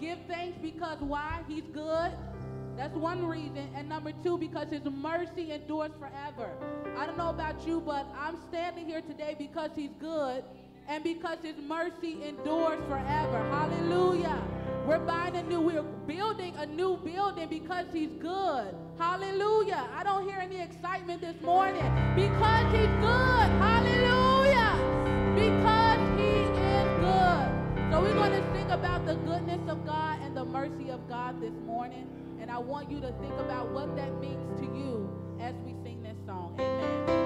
Give thanks because why? He's good. That's one reason. And number two, because his mercy endures forever. I don't know about you, but I'm standing here today because he's good and because his mercy endures forever. Hallelujah. We're buying a new, we're building a new building because he's good. Hallelujah. I don't hear any excitement this morning because he's good. Hallelujah. Because he so we're going to sing about the goodness of God and the mercy of God this morning. And I want you to think about what that means to you as we sing this song. Amen.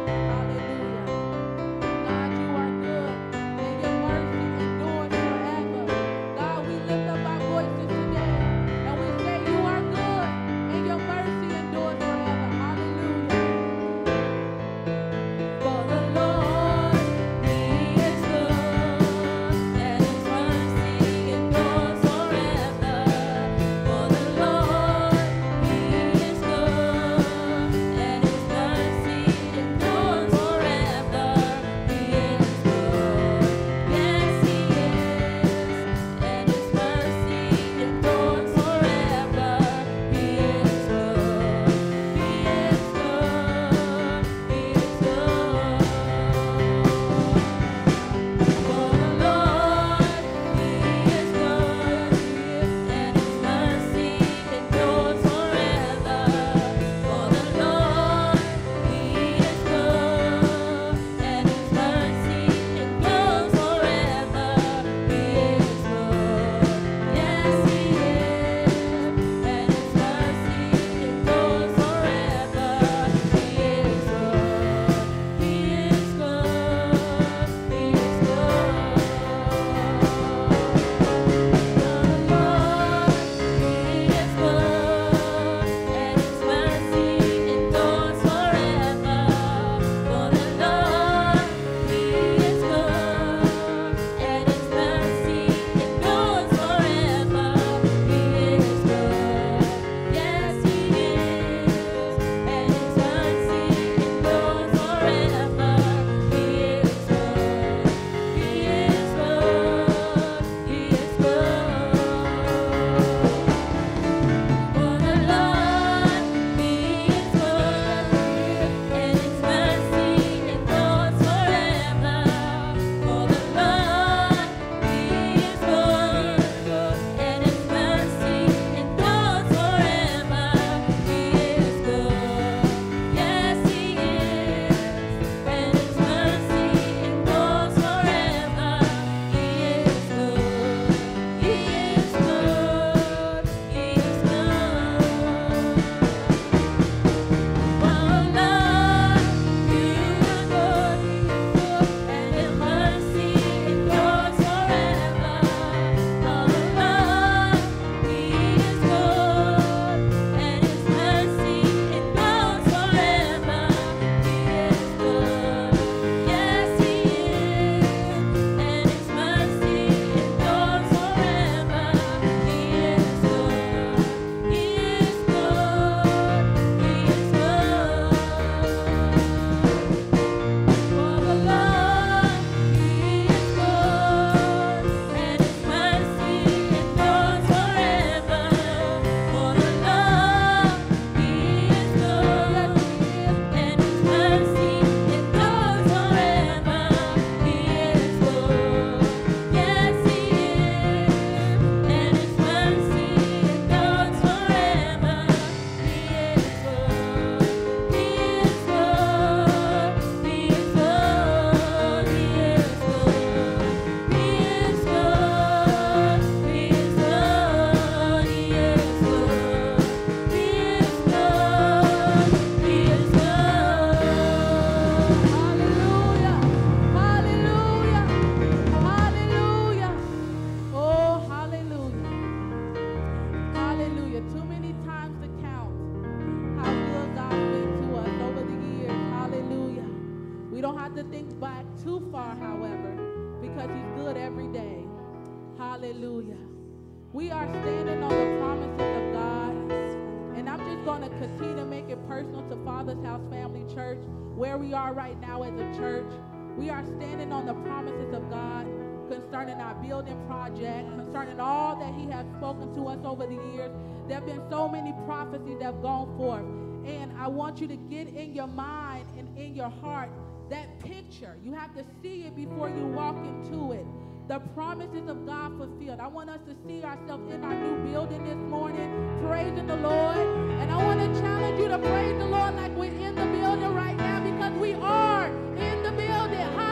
I want you to get in your mind and in your heart that picture. You have to see it before you walk into it. The promises of God fulfilled. I want us to see ourselves in our new building this morning, praising the Lord. And I want to challenge you to praise the Lord like we're in the building right now because we are in the building.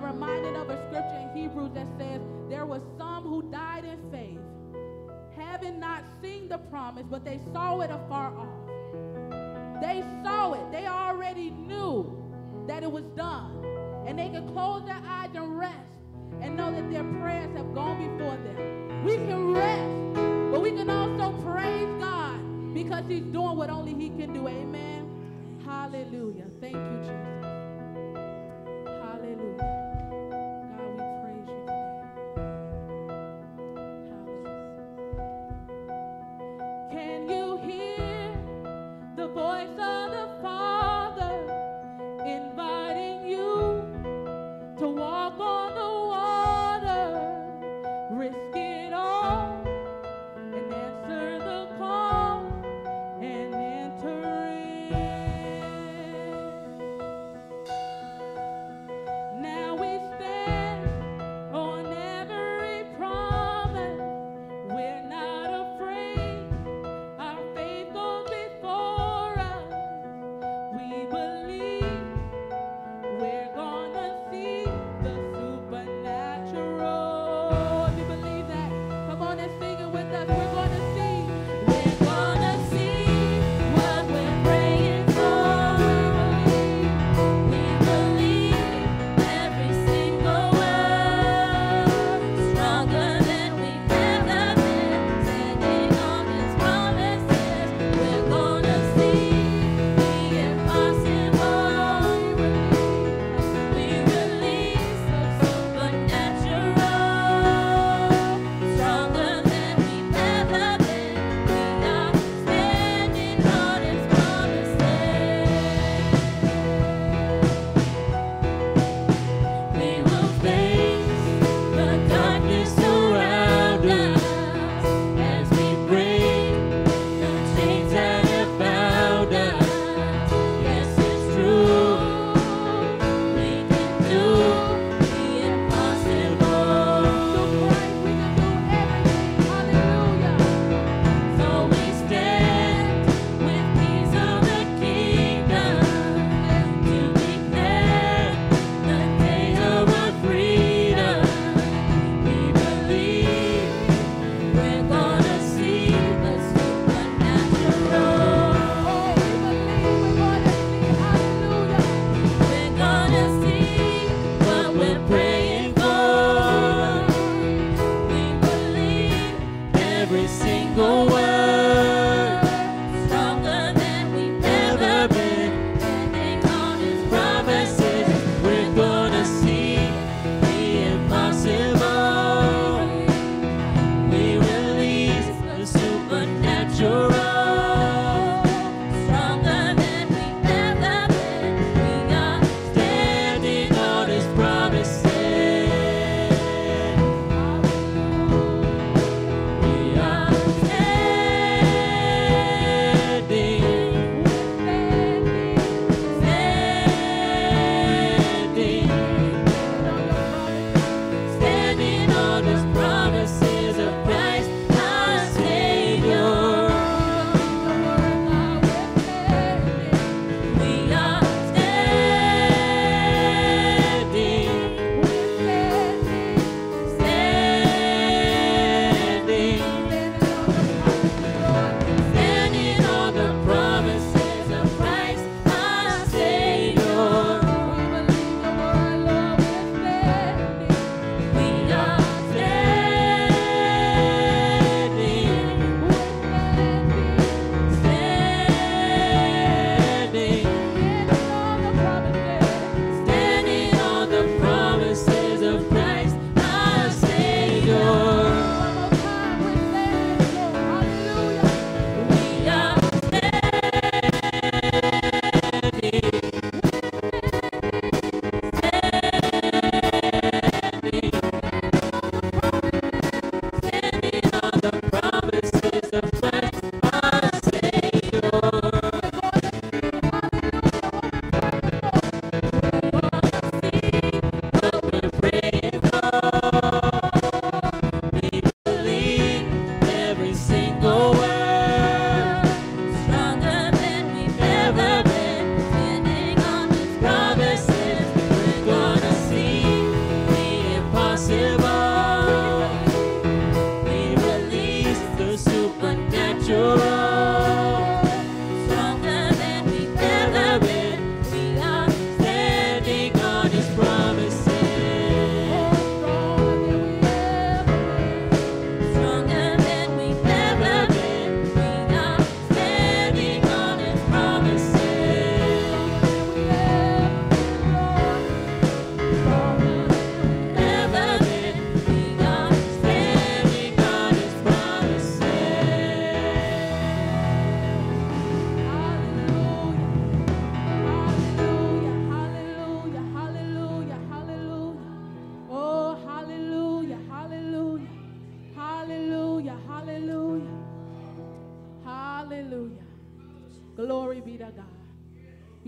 I'm reminded of a scripture in Hebrews that says there were some who died in faith, having not seen the promise, but they saw it afar off. They saw it. They already knew that it was done. And they could close their eyes and rest and know that their prayers have gone before them. We can rest, but we can also praise God because He's doing what only He can do. Amen. Hallelujah. Thank you, Jesus.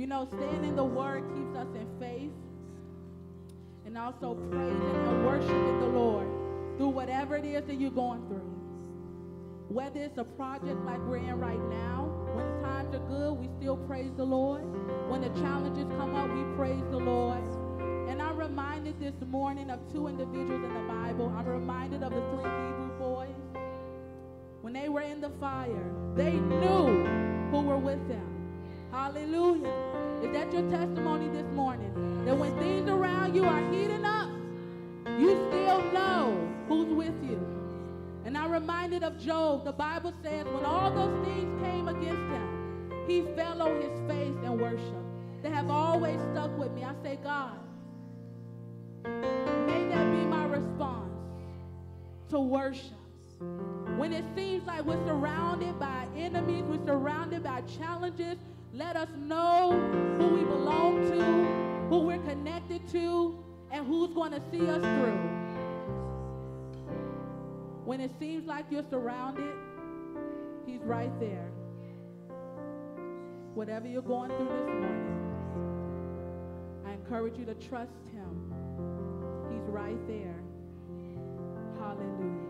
You know, staying in the Word keeps us in faith and also praising and worshiping the Lord through whatever it is that you're going through. Whether it's a project like we're in right now, when times are good, we still praise the Lord. When the challenges come up, we praise the Lord. And I'm reminded this morning of two individuals in the Bible. I'm reminded of the three Hebrew boys. When they were in the fire, they knew who were with them. Hallelujah. Is that your testimony this morning? That when things around you are heating up, you still know who's with you. And I'm reminded of Job. The Bible says when all those things came against him, he fell on his face and worshiped. They have always stuck with me. I say, God, may that be my response to worship. When it seems like we're surrounded by enemies, we're surrounded by challenges, let us know who we belong to, who we're connected to, and who's going to see us through. When it seems like you're surrounded, He's right there. Whatever you're going through this morning, I encourage you to trust Him. He's right there. Hallelujah.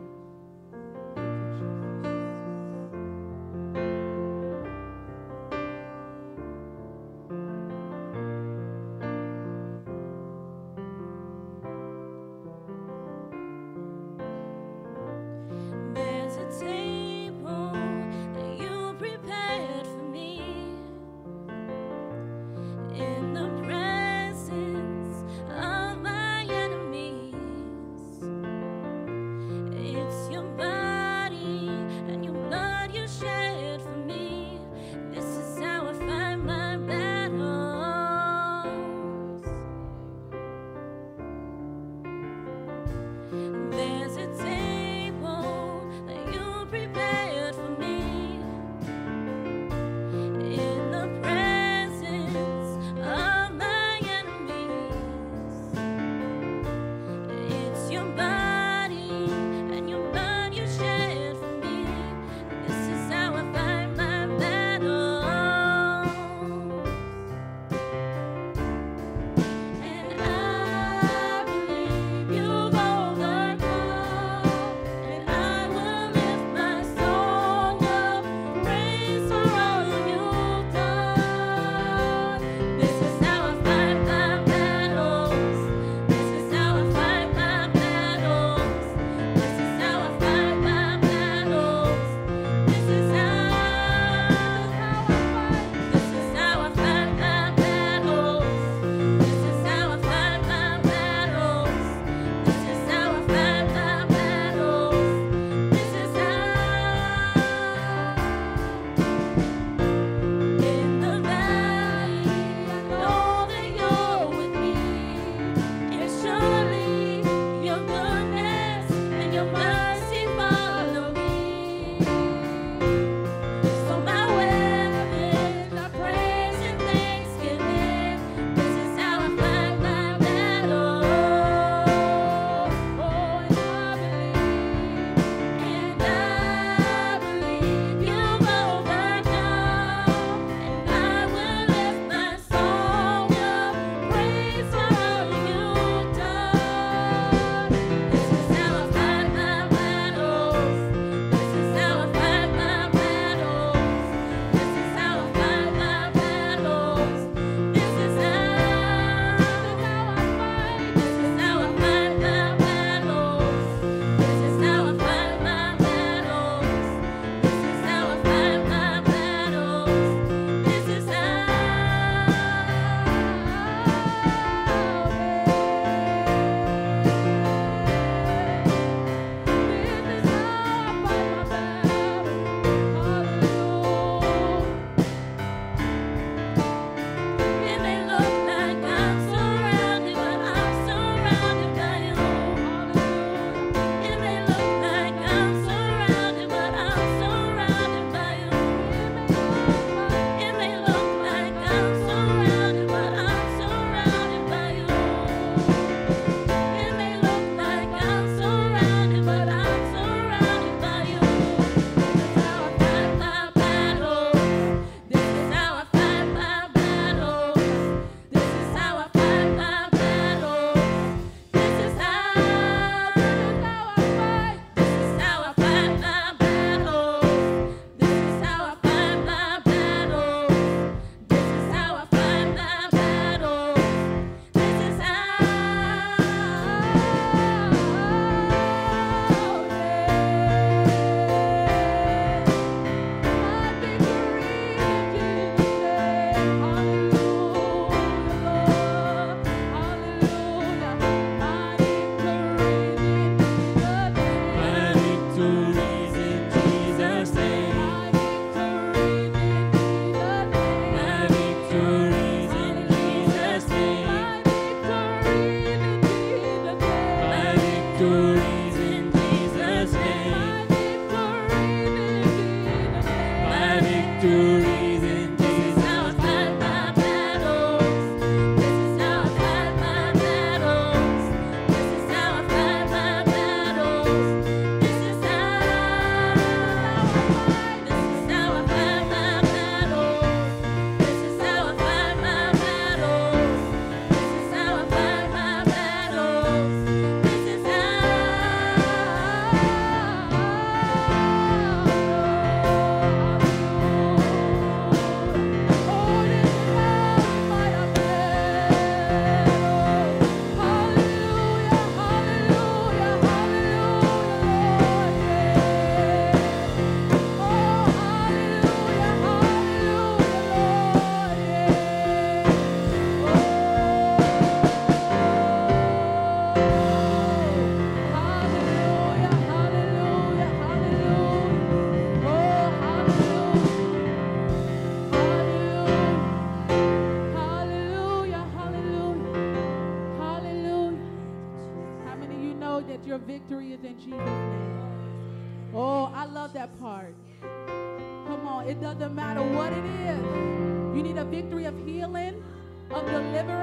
Doesn't matter what it is. You need a victory of healing, of deliverance.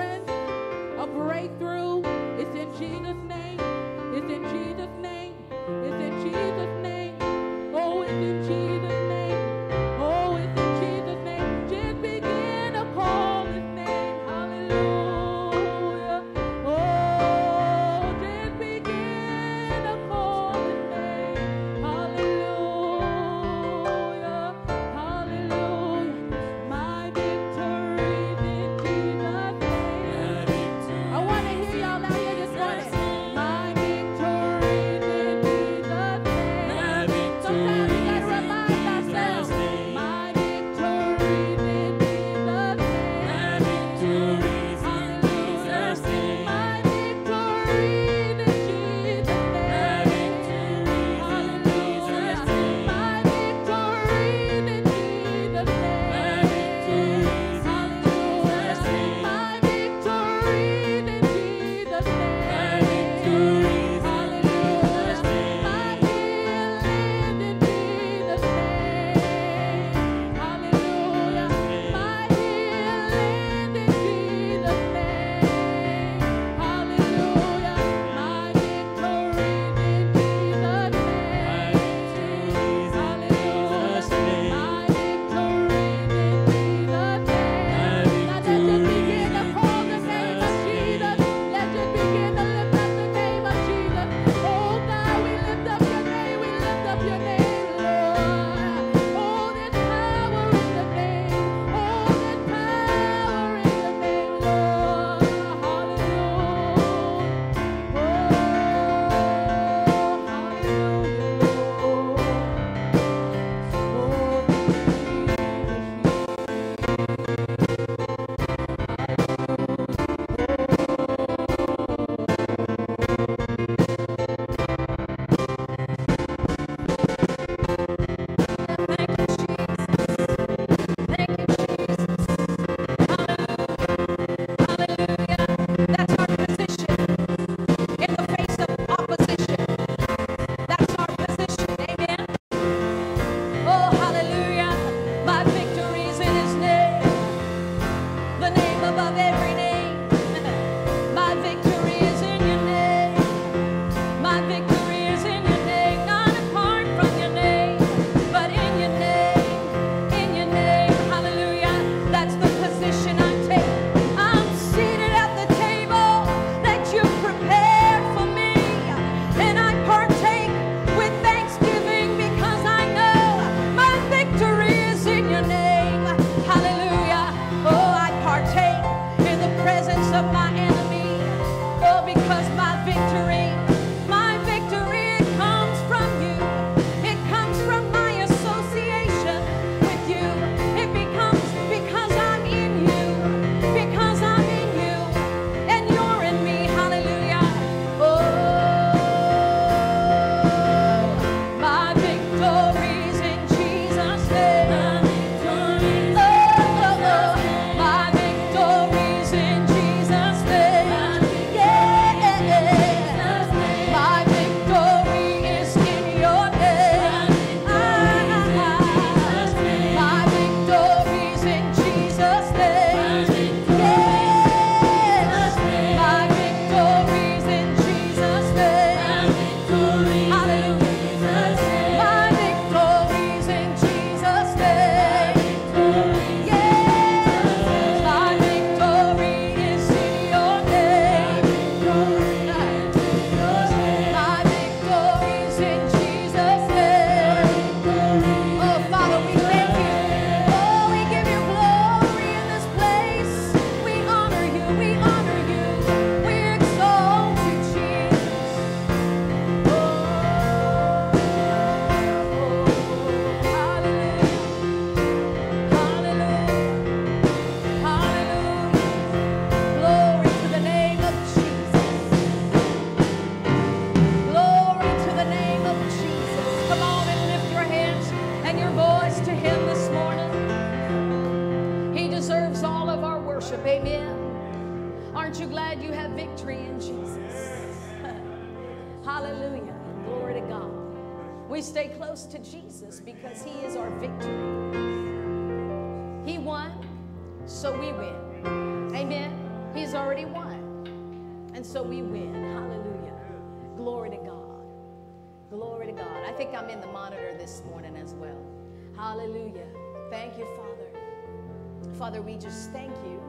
I'm in the monitor this morning as well. Hallelujah. Thank you, Father. Father, we just thank you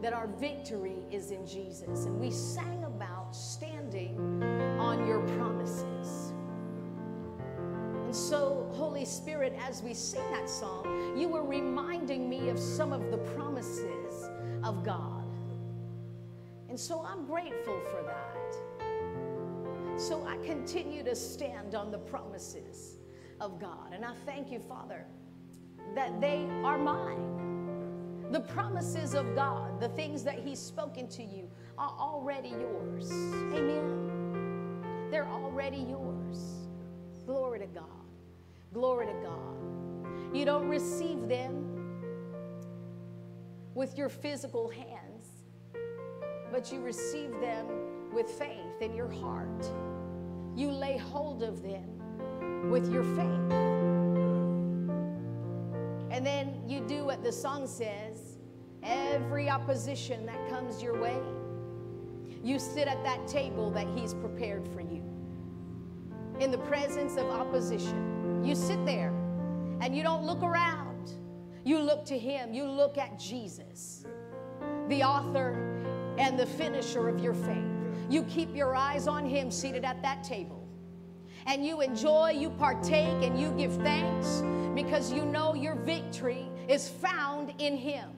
that our victory is in Jesus. And we sang about standing on your promises. And so, Holy Spirit, as we sing that song, you were reminding me of some of the promises of God. And so I'm grateful for that. So I continue to stand on the promises of God. And I thank you, Father, that they are mine. The promises of God, the things that He's spoken to you, are already yours. Amen. They're already yours. Glory to God. Glory to God. You don't receive them with your physical hands, but you receive them with faith in your heart. You lay hold of them with your faith. And then you do what the song says every opposition that comes your way, you sit at that table that He's prepared for you. In the presence of opposition, you sit there and you don't look around. You look to Him, you look at Jesus, the author and the finisher of your faith. You keep your eyes on Him seated at that table. And you enjoy, you partake, and you give thanks because you know your victory is found in Him.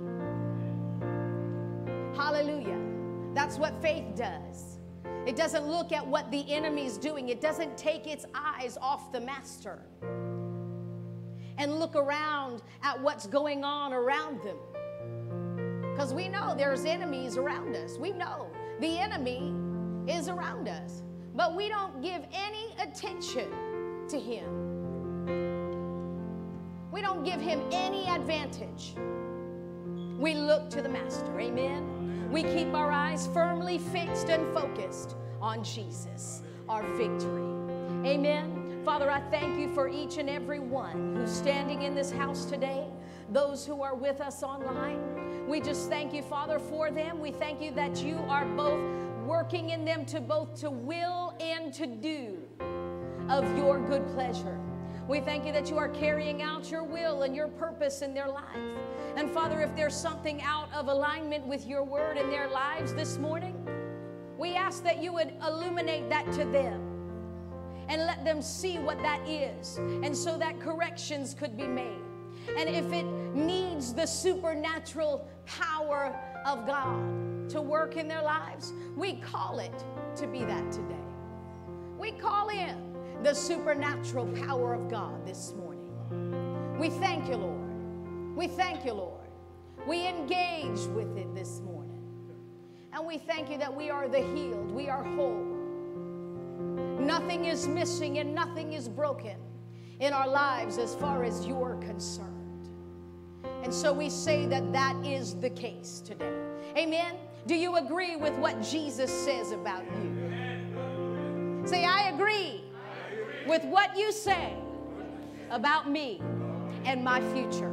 Hallelujah. That's what faith does. It doesn't look at what the enemy's doing, it doesn't take its eyes off the master and look around at what's going on around them. Because we know there's enemies around us. We know the enemy is around us, but we don't give any attention to him. We don't give him any advantage. We look to the Master. Amen. We keep our eyes firmly fixed and focused on Jesus, our victory. Amen. Father, I thank you for each and every one who's standing in this house today, those who are with us online. We just thank you, Father, for them. We thank you that you are both working in them to both to will and to do of your good pleasure. We thank you that you are carrying out your will and your purpose in their life. And Father, if there's something out of alignment with your word in their lives this morning, we ask that you would illuminate that to them and let them see what that is, and so that corrections could be made. And if it needs the supernatural power of God to work in their lives, we call it to be that today. We call in the supernatural power of God this morning. We thank you, Lord. We thank you, Lord. We engage with it this morning. And we thank you that we are the healed, we are whole. Nothing is missing and nothing is broken in our lives as far as you're concerned. And so we say that that is the case today. Amen. Do you agree with what Jesus says about you? Say, I agree with what you say about me and my future.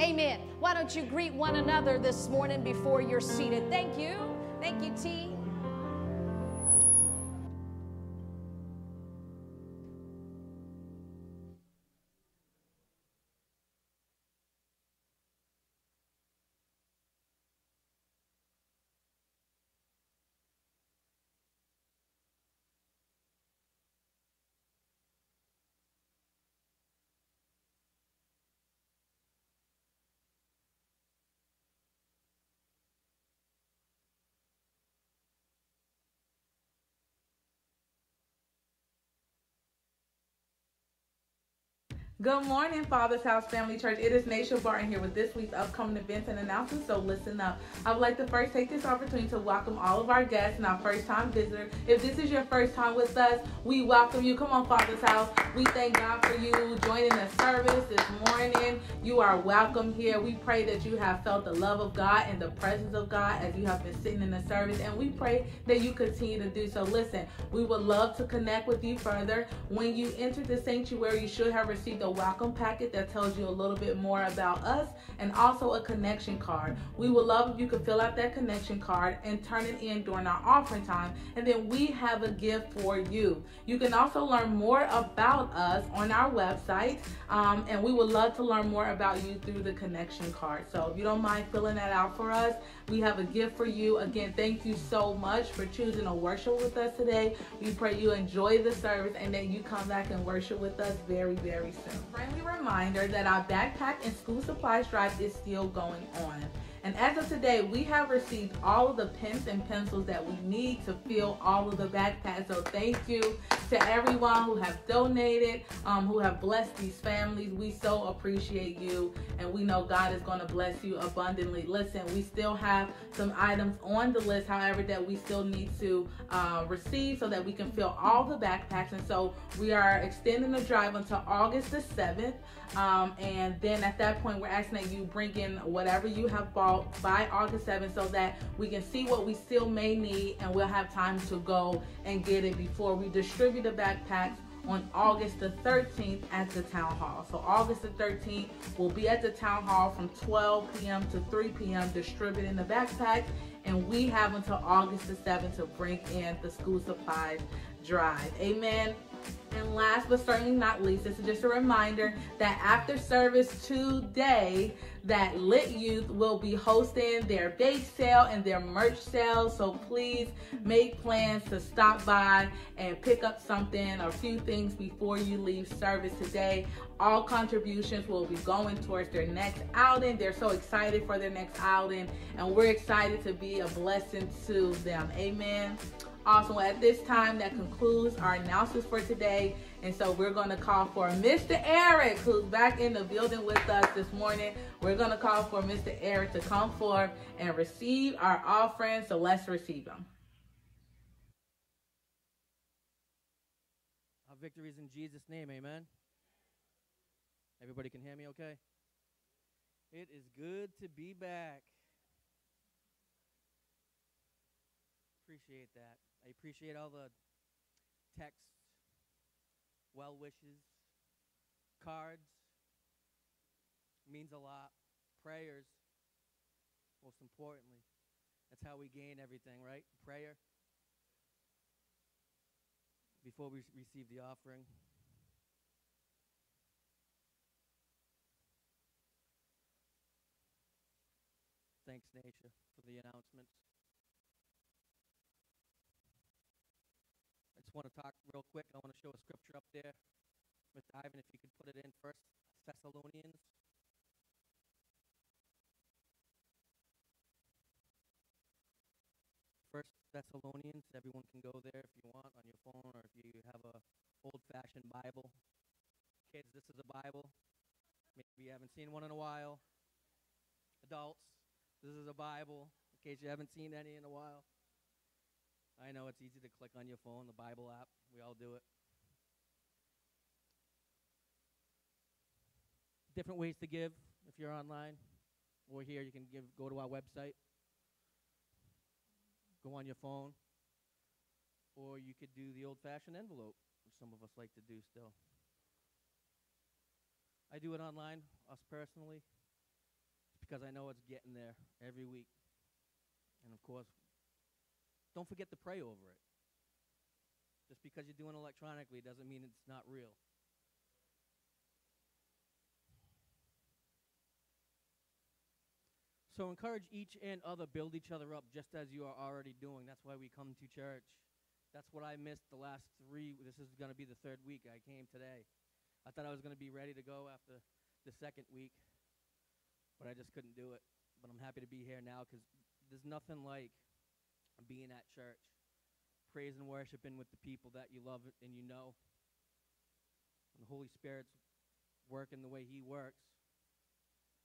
Amen. Why don't you greet one another this morning before you're seated? Thank you. Thank you, T. Good morning, Father's House Family Church. It is Naisha Barton here with this week's upcoming events and announcements, so listen up. I would like to first take this opportunity to welcome all of our guests and our first time visitors. If this is your first time with us, we welcome you. Come on, Father's House. We thank God for you joining the service this morning. You are welcome here. We pray that you have felt the love of God and the presence of God as you have been sitting in the service, and we pray that you continue to do so. Listen, we would love to connect with you further. When you enter the sanctuary, you should have received a a welcome packet that tells you a little bit more about us and also a connection card. We would love if you could fill out that connection card and turn it in during our offering time. And then we have a gift for you. You can also learn more about us on our website. Um, and we would love to learn more about you through the connection card. So if you don't mind filling that out for us, we have a gift for you. Again, thank you so much for choosing to worship with us today. We pray you enjoy the service and that you come back and worship with us very, very soon. Friendly reminder that our backpack and school supplies drive is still going on. And as of today, we have received all of the pens and pencils that we need to fill all of the backpacks. So thank you to everyone who have donated, um, who have blessed these families. We so appreciate you, and we know God is going to bless you abundantly. Listen, we still have some items on the list, however, that we still need to uh, receive so that we can fill all the backpacks. And so we are extending the drive until August the 7th. Um, and then at that point, we're asking that you bring in whatever you have bought by August 7th so that we can see what we still may need and we'll have time to go and get it before we distribute the backpacks on August the 13th at the town hall. So August the 13th, we'll be at the town hall from 12 p.m. to 3 p.m. distributing the backpacks and we have until August the 7th to bring in the school supplies drive. Amen. And last but certainly not least, this is just a reminder that after service today, that Lit Youth will be hosting their bake sale and their merch sale. So please make plans to stop by and pick up something or a few things before you leave service today. All contributions will be going towards their next outing. They're so excited for their next outing, and we're excited to be a blessing to them. Amen. Awesome. At this time, that concludes our announcements for today. And so we're going to call for Mr. Eric, who's back in the building with us this morning. We're going to call for Mr. Eric to come forth and receive our offering. So let's receive them. Our victory is in Jesus' name. Amen. Everybody can hear me okay? It is good to be back. Appreciate that. I appreciate all the texts, well wishes, cards. Means a lot. Prayers, most importantly. That's how we gain everything, right? Prayer. Before we receive the offering. Thanks, Naisha, for the announcements. Just want to talk real quick. I want to show a scripture up there. Mr. Ivan, if you could put it in first, Thessalonians. First Thessalonians. Everyone can go there if you want on your phone or if you have a old-fashioned Bible. Kids, this is a Bible. Maybe you haven't seen one in a while. Adults, this is a Bible. In case you haven't seen any in a while. I know it's easy to click on your phone, the Bible app. We all do it. Different ways to give if you're online or here. You can give. Go to our website. Go on your phone, or you could do the old-fashioned envelope, which some of us like to do still. I do it online, us personally, because I know it's getting there every week. And of course, don't forget to pray over it. Just because you're doing electronically doesn't mean it's not real. So encourage each and other, build each other up just as you are already doing. That's why we come to church. That's what I missed the last three. This is going to be the third week I came today. I thought I was going to be ready to go after the second week, but I just couldn't do it. But I'm happy to be here now because there's nothing like being at church, praise and worshiping with the people that you love and you know. And the Holy Spirit's working the way he works.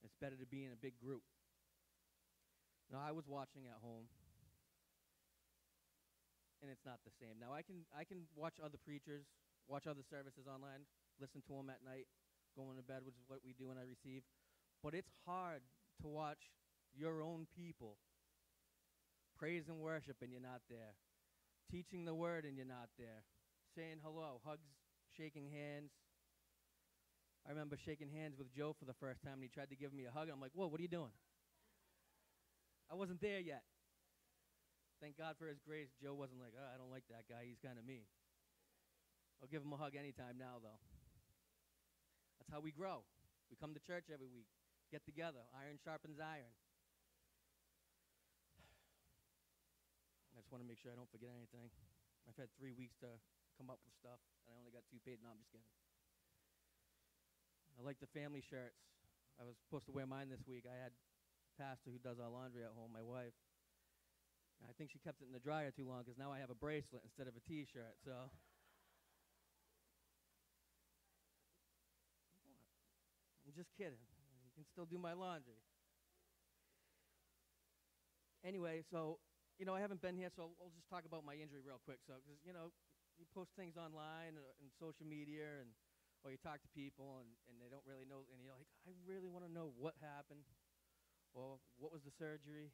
It's better to be in a big group. Now, I was watching at home, and it's not the same. Now, I can, I can watch other preachers, watch other services online, listen to them at night, going to bed, which is what we do when I receive. But it's hard to watch your own people praise and worship and you're not there, teaching the word and you're not there, saying hello, hugs, shaking hands. I remember shaking hands with Joe for the first time, and he tried to give me a hug. I'm like, whoa, what are you doing? I wasn't there yet. Thank God for his grace. Joe wasn't like, oh, I don't like that guy. He's kind of mean. I'll give him a hug anytime now, though. That's how we grow. We come to church every week, get together. Iron sharpens iron. Just want to make sure I don't forget anything. I've had three weeks to come up with stuff, and I only got two paid. No, I'm just kidding. I like the family shirts. I was supposed to wear mine this week. I had a pastor who does our laundry at home, my wife. I think she kept it in the dryer too long because now I have a bracelet instead of a T-shirt. So. I'm just kidding. You can still do my laundry. Anyway, so you know I haven't been here, so I'll just talk about my injury real quick. So, because you know, you post things online uh, and social media, and or you talk to people, and, and they don't really know, and you're like, I really want to know what happened, or what was the surgery.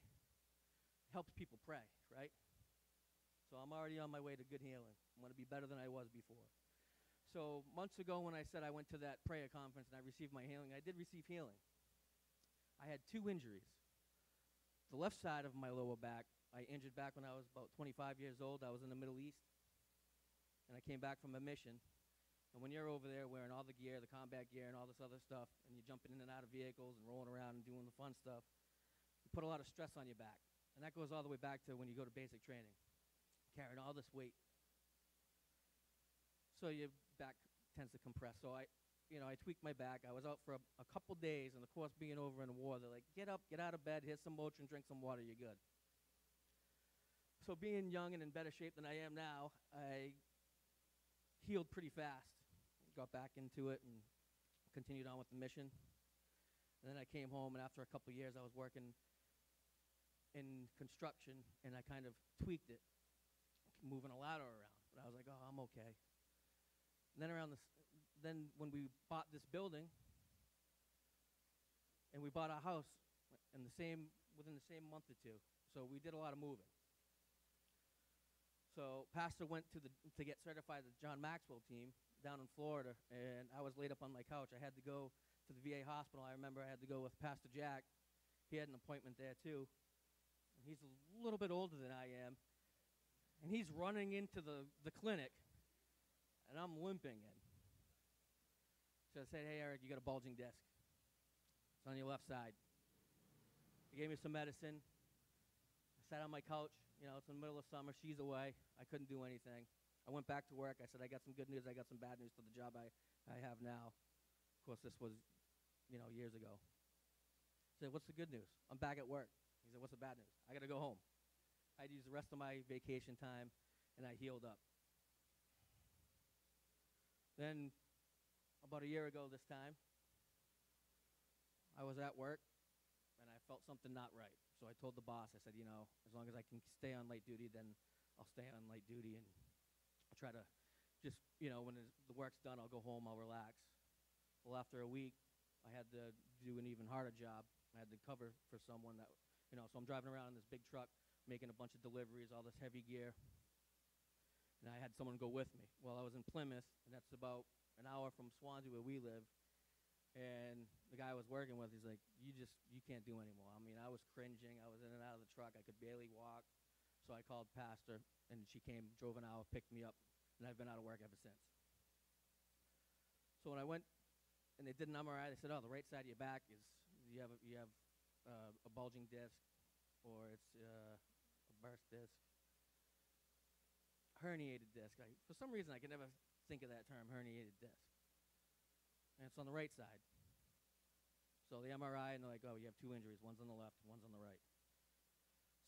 Helps people pray, right? So I'm already on my way to good healing. I'm going to be better than I was before. So months ago, when I said I went to that prayer conference and I received my healing, I did receive healing. I had two injuries. The left side of my lower back, I injured back when I was about 25 years old. I was in the Middle East, and I came back from a mission. And when you're over there wearing all the gear, the combat gear, and all this other stuff, and you're jumping in and out of vehicles and rolling around and doing the fun stuff, you put a lot of stress on your back. And that goes all the way back to when you go to basic training, carrying all this weight. So your back tends to compress. So I, you know, I tweaked my back. I was out for a, a couple days, and of course, being over in the war, they're like, get up, get out of bed, here's some Motrin, drink some water, you're good. So being young and in better shape than I am now, I healed pretty fast. Got back into it and continued on with the mission. And then I came home, and after a couple years, I was working in construction, and I kind of tweaked it, moving a ladder around. But I was like, oh, I'm okay. And then around this, then when we bought this building, and we bought our house in the same within the same month or two, so we did a lot of moving. So Pastor went to the to get certified the John Maxwell team down in Florida, and I was laid up on my couch. I had to go to the VA hospital. I remember I had to go with Pastor Jack. He had an appointment there too. And he's a little bit older than I am, and he's running into the, the clinic, and I'm limping in. So I said, "Hey Eric, you got a bulging disc. It's on your left side." He gave me some medicine. I sat on my couch. You know, it's in the middle of summer. She's away. I couldn't do anything. I went back to work. I said, I got some good news. I got some bad news for the job I, I have now. Of course, this was, you know, years ago. I said, what's the good news? I'm back at work. He said, what's the bad news? I got to go home. I'd use the rest of my vacation time, and I healed up. Then, about a year ago this time, I was at work, and I felt something not right. So I told the boss, I said, you know, as long as I can stay on light duty, then I'll stay on light duty and I'll try to just, you know, when the work's done, I'll go home, I'll relax. Well, after a week, I had to do an even harder job. I had to cover for someone that, you know, so I'm driving around in this big truck, making a bunch of deliveries, all this heavy gear. And I had someone go with me. Well, I was in Plymouth, and that's about an hour from Swansea where we live. And the guy I was working with, he's like, "You just, you can't do anymore." I mean, I was cringing. I was in and out of the truck. I could barely walk. So I called Pastor, and she came, drove an hour, picked me up, and I've been out of work ever since. So when I went, and they did an MRI, they said, "Oh, the right side of your back is you have a, you have uh, a bulging disc, or it's uh, a burst disc, herniated disc." I, for some reason, I could never think of that term, herniated disc and it's on the right side. So the MRI, and they're like, oh, you have two injuries. One's on the left, one's on the right.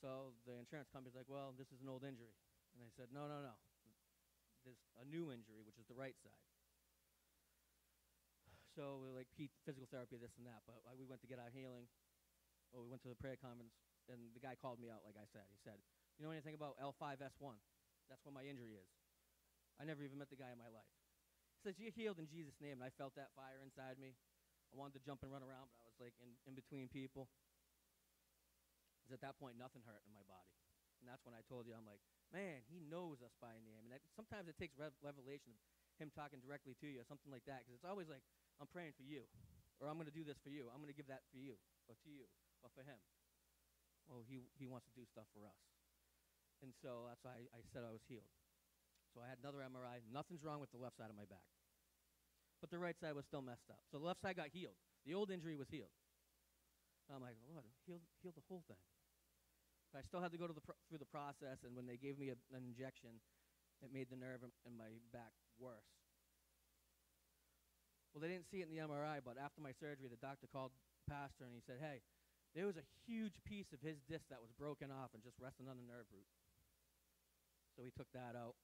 So the insurance company's like, well, this is an old injury. And they said, no, no, no. There's a new injury, which is the right side. so we like physical therapy, this and that. But we went to get our healing. Or we went to the prayer conference, and the guy called me out. Like I said, he said, "You know anything about L5S1? That's what my injury is. I never even met the guy in my life." He says, "You're healed in Jesus' name." And I felt that fire inside me. I wanted to jump and run around, but I was like in, in between people. Because at that point, nothing hurt in my body. And that's when I told you, I'm like, man, he knows us by name. And I, sometimes it takes rev- revelation of him talking directly to you or something like that. Because it's always like, I'm praying for you. Or I'm going to do this for you. I'm going to give that for you. Or to you. Or for him. Well, he, he wants to do stuff for us. And so that's why I, I said I was healed. So I had another MRI. Nothing's wrong with the left side of my back. But the right side was still messed up. So the left side got healed. The old injury was healed. I'm like, Lord, heal, heal the whole thing. But I still had to go to the pro- through the process, and when they gave me a, an injection, it made the nerve in, my back worse. Well, they didn't see it in the MRI, but after my surgery, the doctor called pastor and he said, "Hey, there was a huge piece of his disc that was broken off and just resting on the nerve root." So he took that out.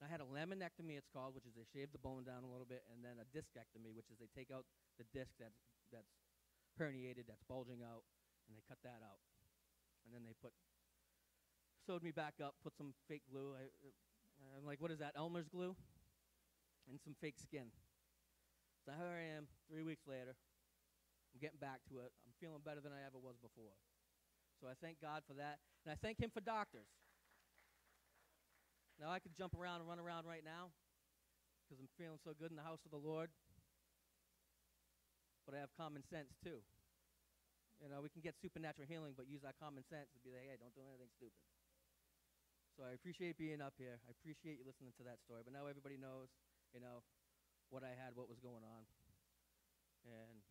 And I had a laminectomy, it's called, which is they shave the bone down a little bit, and then a discectomy, which is they take out the disc that's that's herniated, that's bulging out, and they cut that out. And then they put sewed me back up, put some fake glue. I, uh, I'm like, what is that? Elmer's glue, and some fake skin. So here I am, three weeks later. I'm getting back to it. I'm feeling better than I ever was before. So I thank God for that, and I thank Him for doctors. Now I could jump around and run around right now because I'm feeling so good in the house of the Lord. But I have common sense too. You know, we can get supernatural healing, but use our common sense to be like, hey, don't do anything stupid. So I appreciate being up here. I appreciate you listening to that story. But now everybody knows, you know, what I had, what was going on. And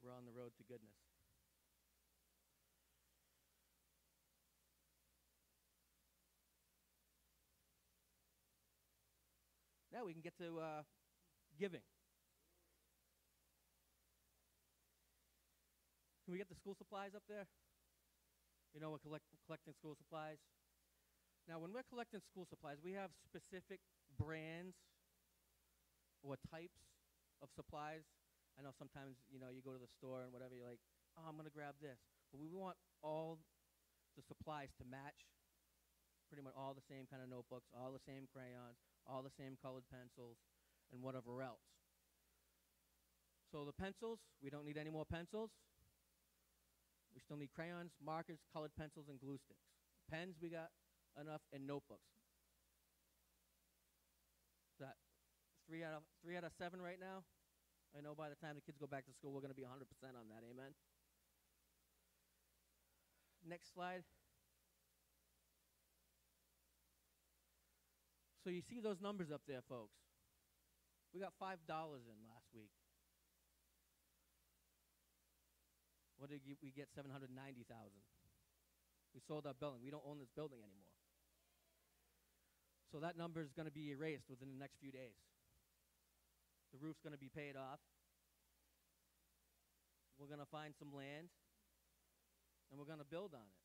we're on the road to goodness. We can get to uh, giving. Can we get the school supplies up there? You know, we're collect- collecting school supplies. Now, when we're collecting school supplies, we have specific brands or types of supplies. I know sometimes, you know, you go to the store and whatever, you're like, oh, I'm going to grab this. But we want all the supplies to match pretty much all the same kind of notebooks, all the same crayons, all the same colored pencils, and whatever else. So the pencils, we don't need any more pencils. We still need crayons, markers, colored pencils, and glue sticks. Pens, we got enough, and notebooks. That three out of three out of seven right now? I know by the time the kids go back to school, we're going to be 100% on that. Amen. Next slide. So you see those numbers up there, folks. We got five dollars in last week. What did we get? Seven hundred ninety thousand. We sold our building. We don't own this building anymore. So that number is going to be erased within the next few days. The roof's going to be paid off. We're going to find some land, and we're going to build on it.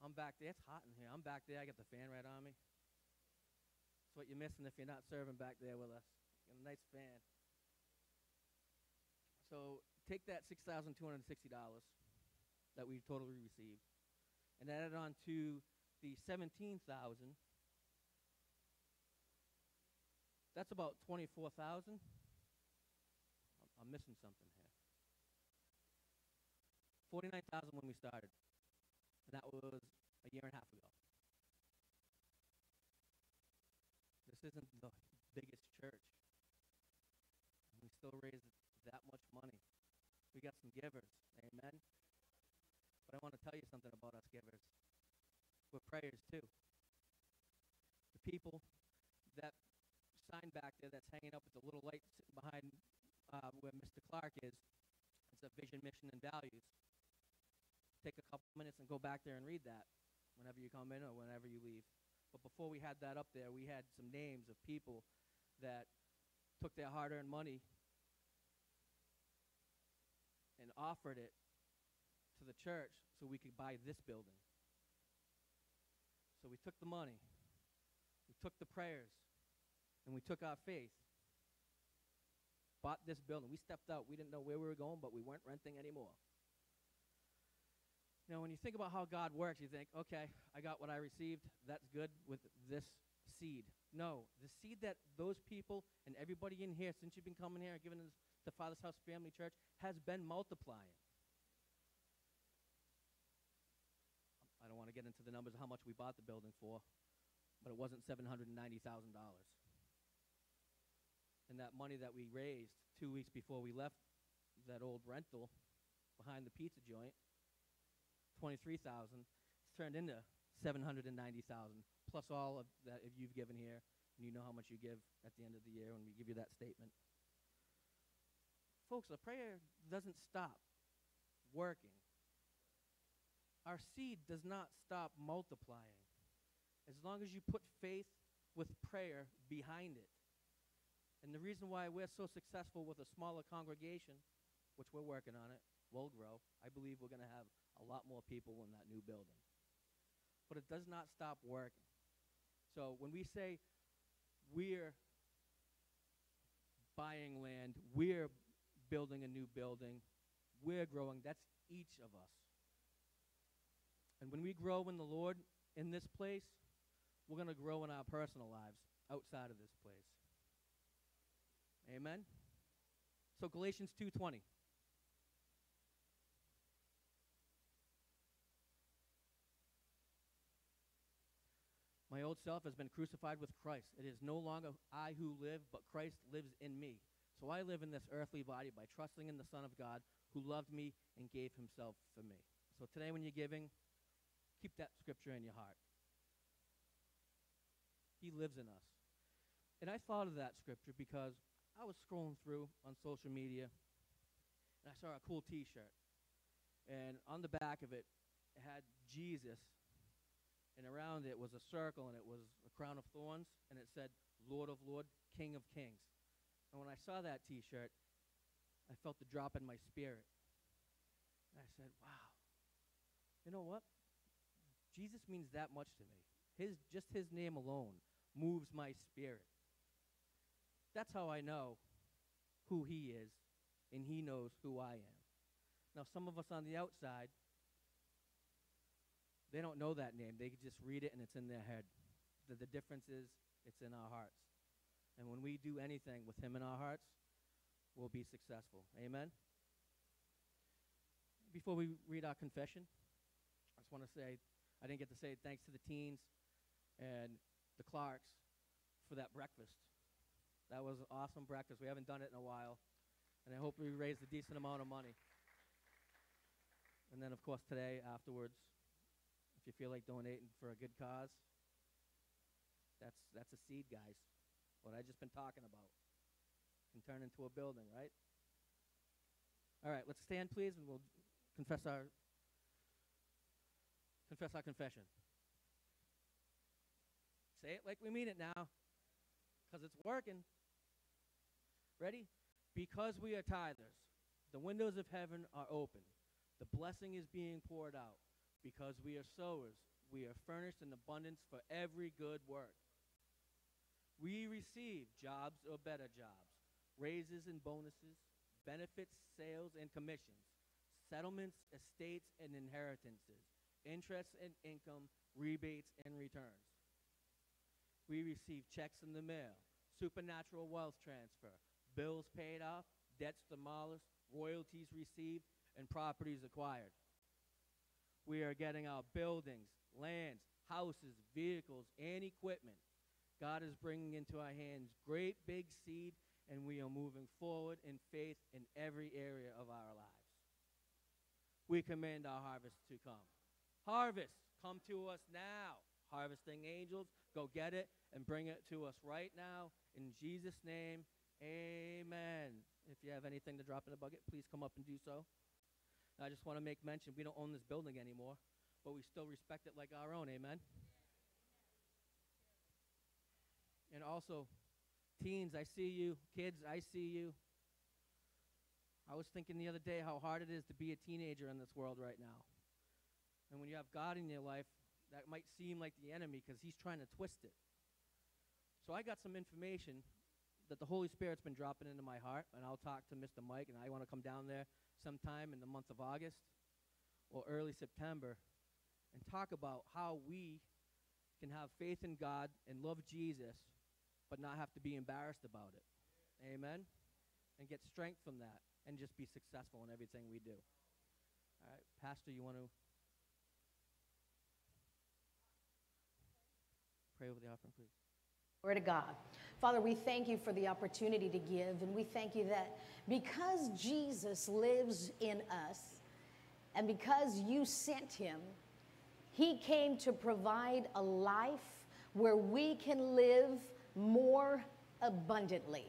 I'm back there. It's hot in here. I'm back there. I got the fan right on me. That's what you're missing if you're not serving back there with us. Got a nice fan. So take that six thousand two hundred and sixty dollars that we totally received, and add it on to the seventeen thousand. That's about twenty-four thousand. I'm, I'm missing something here. Forty-nine thousand when we started, and that was a year and a half ago. This isn't the biggest church. We still raise that much money. We got some givers. Amen. But I want to tell you something about us givers. We're prayers too. The people that sign back there that's hanging up with the little light behind uh, where Mr. Clark is, it's a vision, mission, and values. Take a couple minutes and go back there and read that whenever you come in or whenever you leave. But before we had that up there, we had some names of people that took their hard earned money and offered it to the church so we could buy this building. So we took the money, we took the prayers, and we took our faith, bought this building. We stepped out. We didn't know where we were going, but we weren't renting anymore. You know, when you think about how God works, you think, okay, I got what I received. That's good with this seed. No, the seed that those people and everybody in here, since you've been coming here and giving this to Father's House Family Church, has been multiplying. I don't want to get into the numbers of how much we bought the building for, but it wasn't $790,000. And that money that we raised two weeks before we left that old rental behind the pizza joint, 23,000, it's turned into 790,000 plus all of that if you've given here and you know how much you give at the end of the year when we give you that statement. Folks, a prayer doesn't stop working. Our seed does not stop multiplying as long as you put faith with prayer behind it. And the reason why we're so successful with a smaller congregation, which we're working on it, will grow. I believe we're going to have a lot more people in that new building. But it does not stop working. So when we say we're buying land, we're building a new building, we're growing, that's each of us. And when we grow in the Lord in this place, we're going to grow in our personal lives outside of this place. Amen. So Galatians 2:20 My old self has been crucified with Christ. It is no longer I who live, but Christ lives in me. So I live in this earthly body by trusting in the Son of God who loved me and gave himself for me. So today when you're giving, keep that scripture in your heart. He lives in us. And I thought of that scripture because I was scrolling through on social media and I saw a cool t shirt. And on the back of it, it had Jesus and around it was a circle, and it was a crown of thorns, and it said, Lord of Lord, King of Kings. And when I saw that t shirt, I felt the drop in my spirit. And I said, wow, you know what? Jesus means that much to me. His, just his name alone moves my spirit. That's how I know who he is, and he knows who I am. Now, some of us on the outside, they don't know that name. They just read it and it's in their head. The, the difference is it's in our hearts. And when we do anything with him in our hearts, we'll be successful. Amen? Before we read our confession, I just want to say, I didn't get to say thanks to the teens and the Clarks for that breakfast. That was an awesome breakfast. We haven't done it in a while. And I hope we raised a decent amount of money. And then, of course, today, afterwards, if you feel like donating for a good cause, that's that's a seed, guys. What I just been talking about can turn into a building, right? All right, let's stand, please, and we'll confess our confess our confession. Say it like we mean it now, because it's working. Ready? Because we are tithers, the windows of heaven are open. The blessing is being poured out. Because we are sowers, we are furnished in abundance for every good work. We receive jobs or better jobs, raises and bonuses, benefits, sales and commissions, settlements, estates and inheritances, interest and income, rebates and returns. We receive checks in the mail, supernatural wealth transfer, bills paid off, debts demolished, royalties received, and properties acquired. We are getting our buildings, lands, houses, vehicles, and equipment. God is bringing into our hands great big seed, and we are moving forward in faith in every area of our lives. We command our harvest to come. Harvest, come to us now. Harvesting angels, go get it and bring it to us right now. In Jesus' name, amen. If you have anything to drop in the bucket, please come up and do so. I just want to make mention we don't own this building anymore, but we still respect it like our own. Amen. And also, teens, I see you. Kids, I see you. I was thinking the other day how hard it is to be a teenager in this world right now. And when you have God in your life, that might seem like the enemy because he's trying to twist it. So I got some information that the Holy Spirit's been dropping into my heart, and I'll talk to Mr. Mike, and I want to come down there sometime in the month of August or early September and talk about how we can have faith in God and love Jesus, but not have to be embarrassed about it. Amen? And get strength from that and just be successful in everything we do. All right, Pastor, you want to pray over the offering, please? Glory to God. Father, we thank you for the opportunity to give, and we thank you that because Jesus lives in us and because you sent him, he came to provide a life where we can live more abundantly.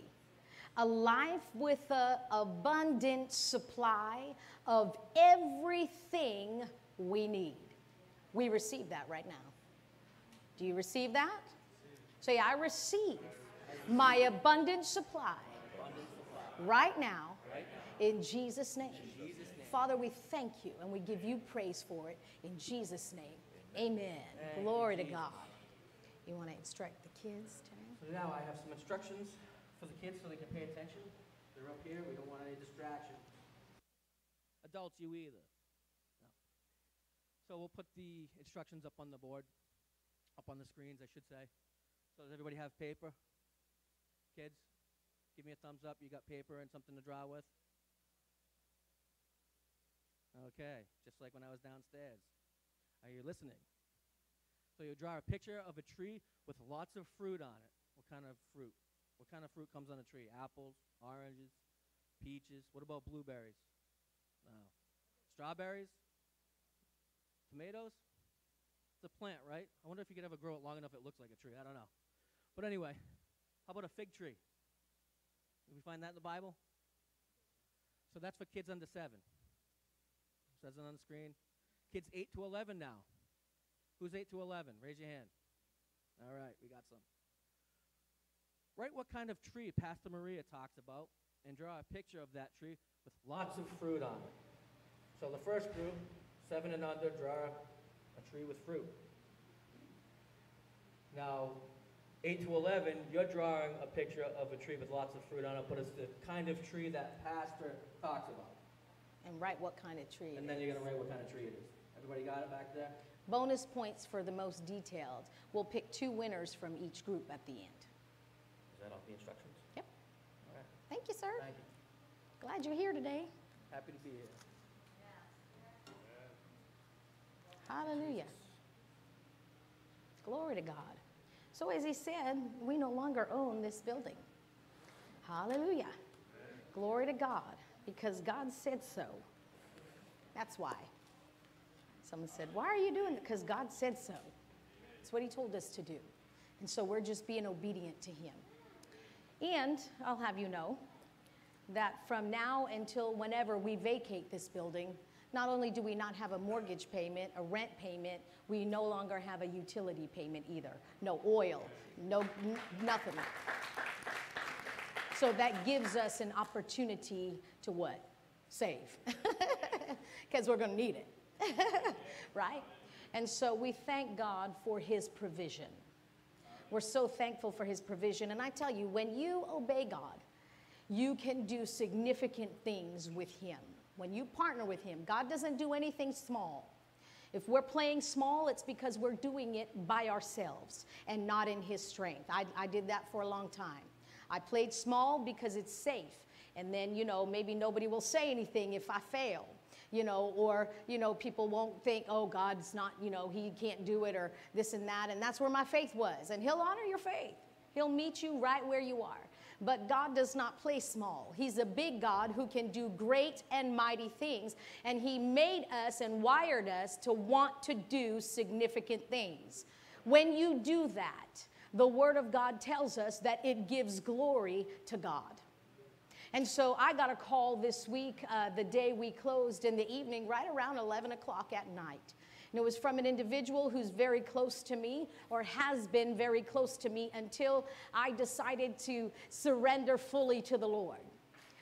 A life with an abundant supply of everything we need. We receive that right now. Do you receive that? Say, I receive my abundant supply right now in Jesus' name. Father, we thank you and we give you praise for it in Jesus' name. Amen. Glory to God. You want to instruct the kids, Terry? So now I have some instructions for the kids so they can pay attention. They're up here. We don't want any distraction. Adults, you either. No. So we'll put the instructions up on the board, up on the screens, I should say. So does everybody have paper? Kids, give me a thumbs up. You got paper and something to draw with? Okay, just like when I was downstairs. Are you listening? So you draw a picture of a tree with lots of fruit on it. What kind of fruit? What kind of fruit comes on a tree? Apples, oranges, peaches. What about blueberries? No. Strawberries? Tomatoes? A plant, right? I wonder if you could ever grow it long enough it looks like a tree. I don't know. But anyway, how about a fig tree? Did we find that in the Bible? So that's for kids under seven. Says it on the screen. Kids 8 to 11 now. Who's 8 to 11? Raise your hand. All right, we got some. Write what kind of tree Pastor Maria talks about and draw a picture of that tree with lots of fruit on it. So the first group, 7 and under, draw a tree with fruit. Now, 8 to 11, you're drawing a picture of a tree with lots of fruit on it, but it's the kind of tree that Pastor talks about. And write what kind of tree. And then you're going to write what kind of tree it is. Everybody got it back there? Bonus points for the most detailed. We'll pick two winners from each group at the end. Is that off the instructions? Yep. All right. Thank you, sir. Thank you. Glad you're here today. Happy to be here. Hallelujah. Glory to God. So, as he said, we no longer own this building. Hallelujah. Glory to God, because God said so. That's why. Someone said, Why are you doing it? Because God said so. It's what he told us to do. And so we're just being obedient to him. And I'll have you know that from now until whenever we vacate this building, not only do we not have a mortgage payment, a rent payment, we no longer have a utility payment either. No oil, no nothing. So that gives us an opportunity to what? Save. Because we're going to need it. right? And so we thank God for his provision. We're so thankful for his provision. And I tell you, when you obey God, you can do significant things with him. When you partner with him, God doesn't do anything small. If we're playing small, it's because we're doing it by ourselves and not in his strength. I, I did that for a long time. I played small because it's safe. And then, you know, maybe nobody will say anything if I fail you know, or, you know, people won't think, oh, God's not, you know, he can't do it or this and that. And that's where my faith was. And he'll honor your faith. He'll meet you right where you are. But God does not play small. He's a big God who can do great and mighty things. And He made us and wired us to want to do significant things. When you do that, the Word of God tells us that it gives glory to God. And so I got a call this week, uh, the day we closed in the evening, right around 11 o'clock at night. And it was from an individual who's very close to me or has been very close to me until I decided to surrender fully to the Lord.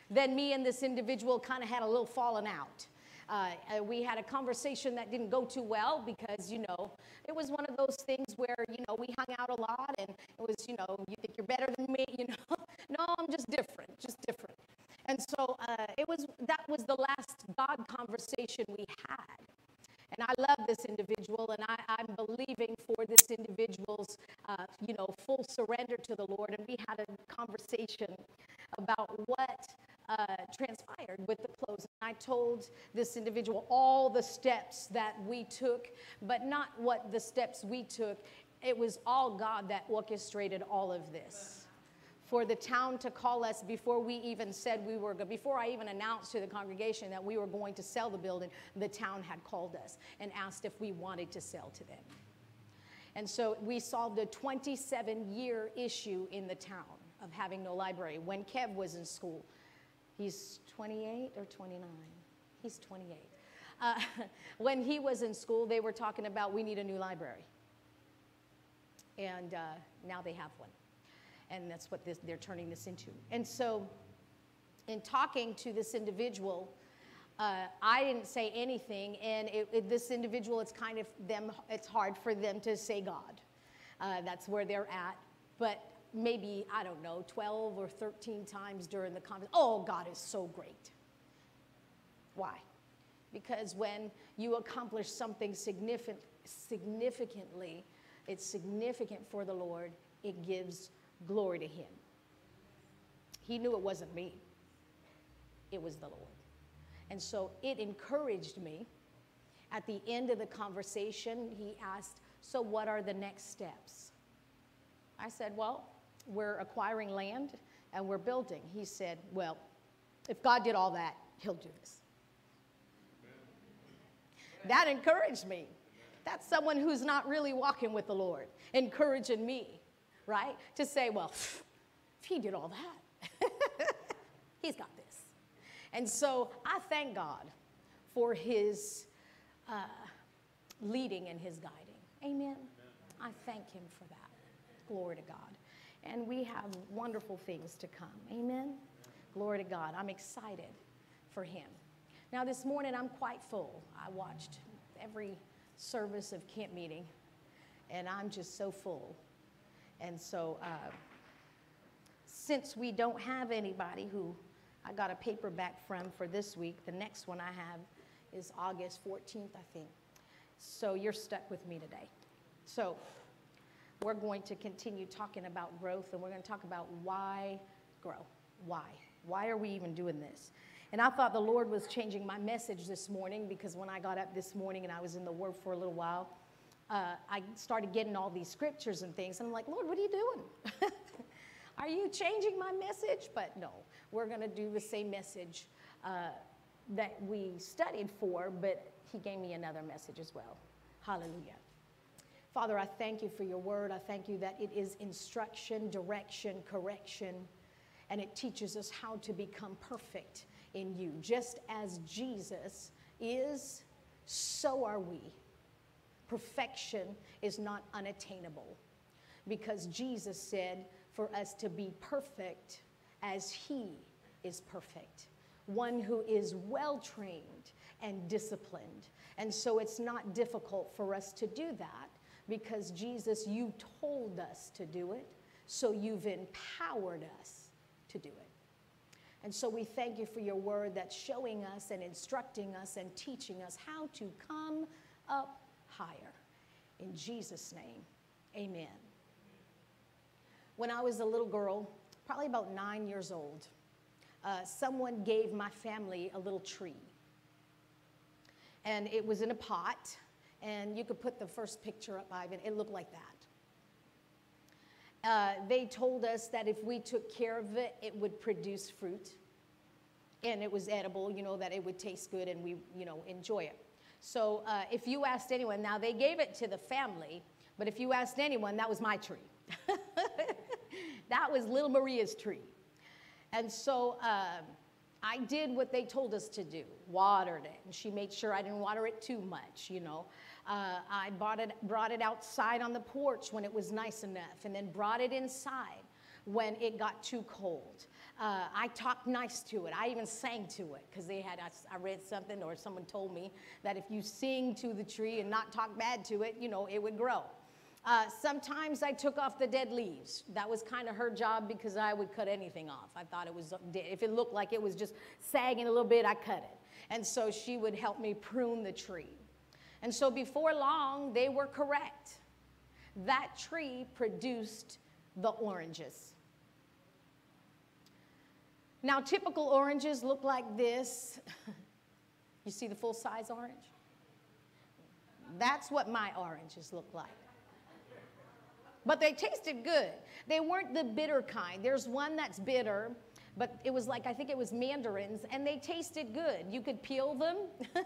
Then me and this individual kind of had a little falling out. Uh, uh, we had a conversation that didn't go too well because, you know, it was one of those things where, you know, we hung out a lot and it was, you know, you think you're better than me, you know. no, I'm just different, just different. And so uh, it was, that was the last God conversation we had. And I love this individual, and I, am believing for this individual's, uh, you know, full surrender to the Lord. And we had a conversation about what uh, transpired with the close. And I told this individual all the steps that we took, but not what the steps we took. It was all God that orchestrated all of this for the town to call us before we even said we were, before I even announced to the congregation that we were going to sell the building, the town had called us and asked if we wanted to sell to them. And so we solved a 27 year issue in the town of having no library. When Kev was in school, he's 28 or 29? He's 28. Uh, when he was in school, they were talking about we need a new library. And uh, now they have one and that's what this, they're turning this into. And so, in talking to this individual, uh, I didn't say anything, and it, it, this individual, it's kind of them, it's hard for them to say God. Uh, that's where they're at. But maybe, I don't know, 12 or 13 times during the conference, oh, God is so great. Why? Because when you accomplish something significant, significantly, it's significant for the Lord, it gives Glory to Him. He knew it wasn't me, it was the Lord. And so it encouraged me. At the end of the conversation, he asked, So, what are the next steps? I said, Well, we're acquiring land and we're building. He said, Well, if God did all that, He'll do this. That encouraged me. That's someone who's not really walking with the Lord, encouraging me right? To say, well, if he did all that, he's got this. And so I thank God for his uh, leading and his guiding. Amen. I thank him for that. Glory to God. And we have wonderful things to come. Amen. Glory to God. I'm excited for him. Now, this morning I'm quite full. I watched every service of camp meeting, and I'm just so full. And so, uh, since we don't have anybody who I got a paperback from for this week, the next one I have is August 14th, I think. So, you're stuck with me today. So, we're going to continue talking about growth and we're going to talk about why grow. Why? Why are we even doing this? And I thought the Lord was changing my message this morning because when I got up this morning and I was in the Word for a little while, uh, I started getting all these scriptures and things. And I'm like, Lord, what are you doing? are you changing my message? But no, we're going to do the same message uh, that we studied for, but He gave me another message as well. Hallelujah. Father, I thank you for your word. I thank you that it is instruction, direction, correction, and it teaches us how to become perfect in you. Just as Jesus is, so are we perfection is not unattainable because Jesus said for us to be perfect as He is perfect, one who is well trained and disciplined. And so it's not difficult for us to do that because Jesus, you told us to do it, so you've empowered us to do it. And so we thank you for your word that's showing us and instructing us and teaching us how to come up higher. In Jesus' name, amen. When I was a little girl, probably about nine years old, uh, someone gave my family a little tree. And it was in a pot, and you could put the first picture up, Ivan. It looked like that. Uh, they told us that if we took care of it, it would produce fruit. And it was edible, you know, that it would taste good and we, you know, enjoy it. So uh, if you asked anyone, now they gave it to the family, but if you asked anyone, that was my tree. that was little Maria's tree. And so um, I did what they told us to do, watered it. And she made sure I didn't water it too much, you know. Uh, I brought it, brought it outside on the porch when it was nice enough, and then brought it inside when it got too cold. Uh, I talked nice to it. I even sang to it because they had, I, I read something or someone told me that if you sing to the tree and not talk bad to it, you know, it would grow. Uh, sometimes I took off the dead leaves. That was kind of her job because I would cut anything off. I thought it was, dead. if it looked like it was just sagging a little bit, I cut it. And so she would help me prune the tree. And so before long, they were correct. That tree produced the oranges. Now, typical oranges look like this. you see the full size orange? That's what my oranges look like. But they tasted good. They weren't the bitter kind. There's one that's bitter, but it was like, I think it was mandarins, and they tasted good. You could peel them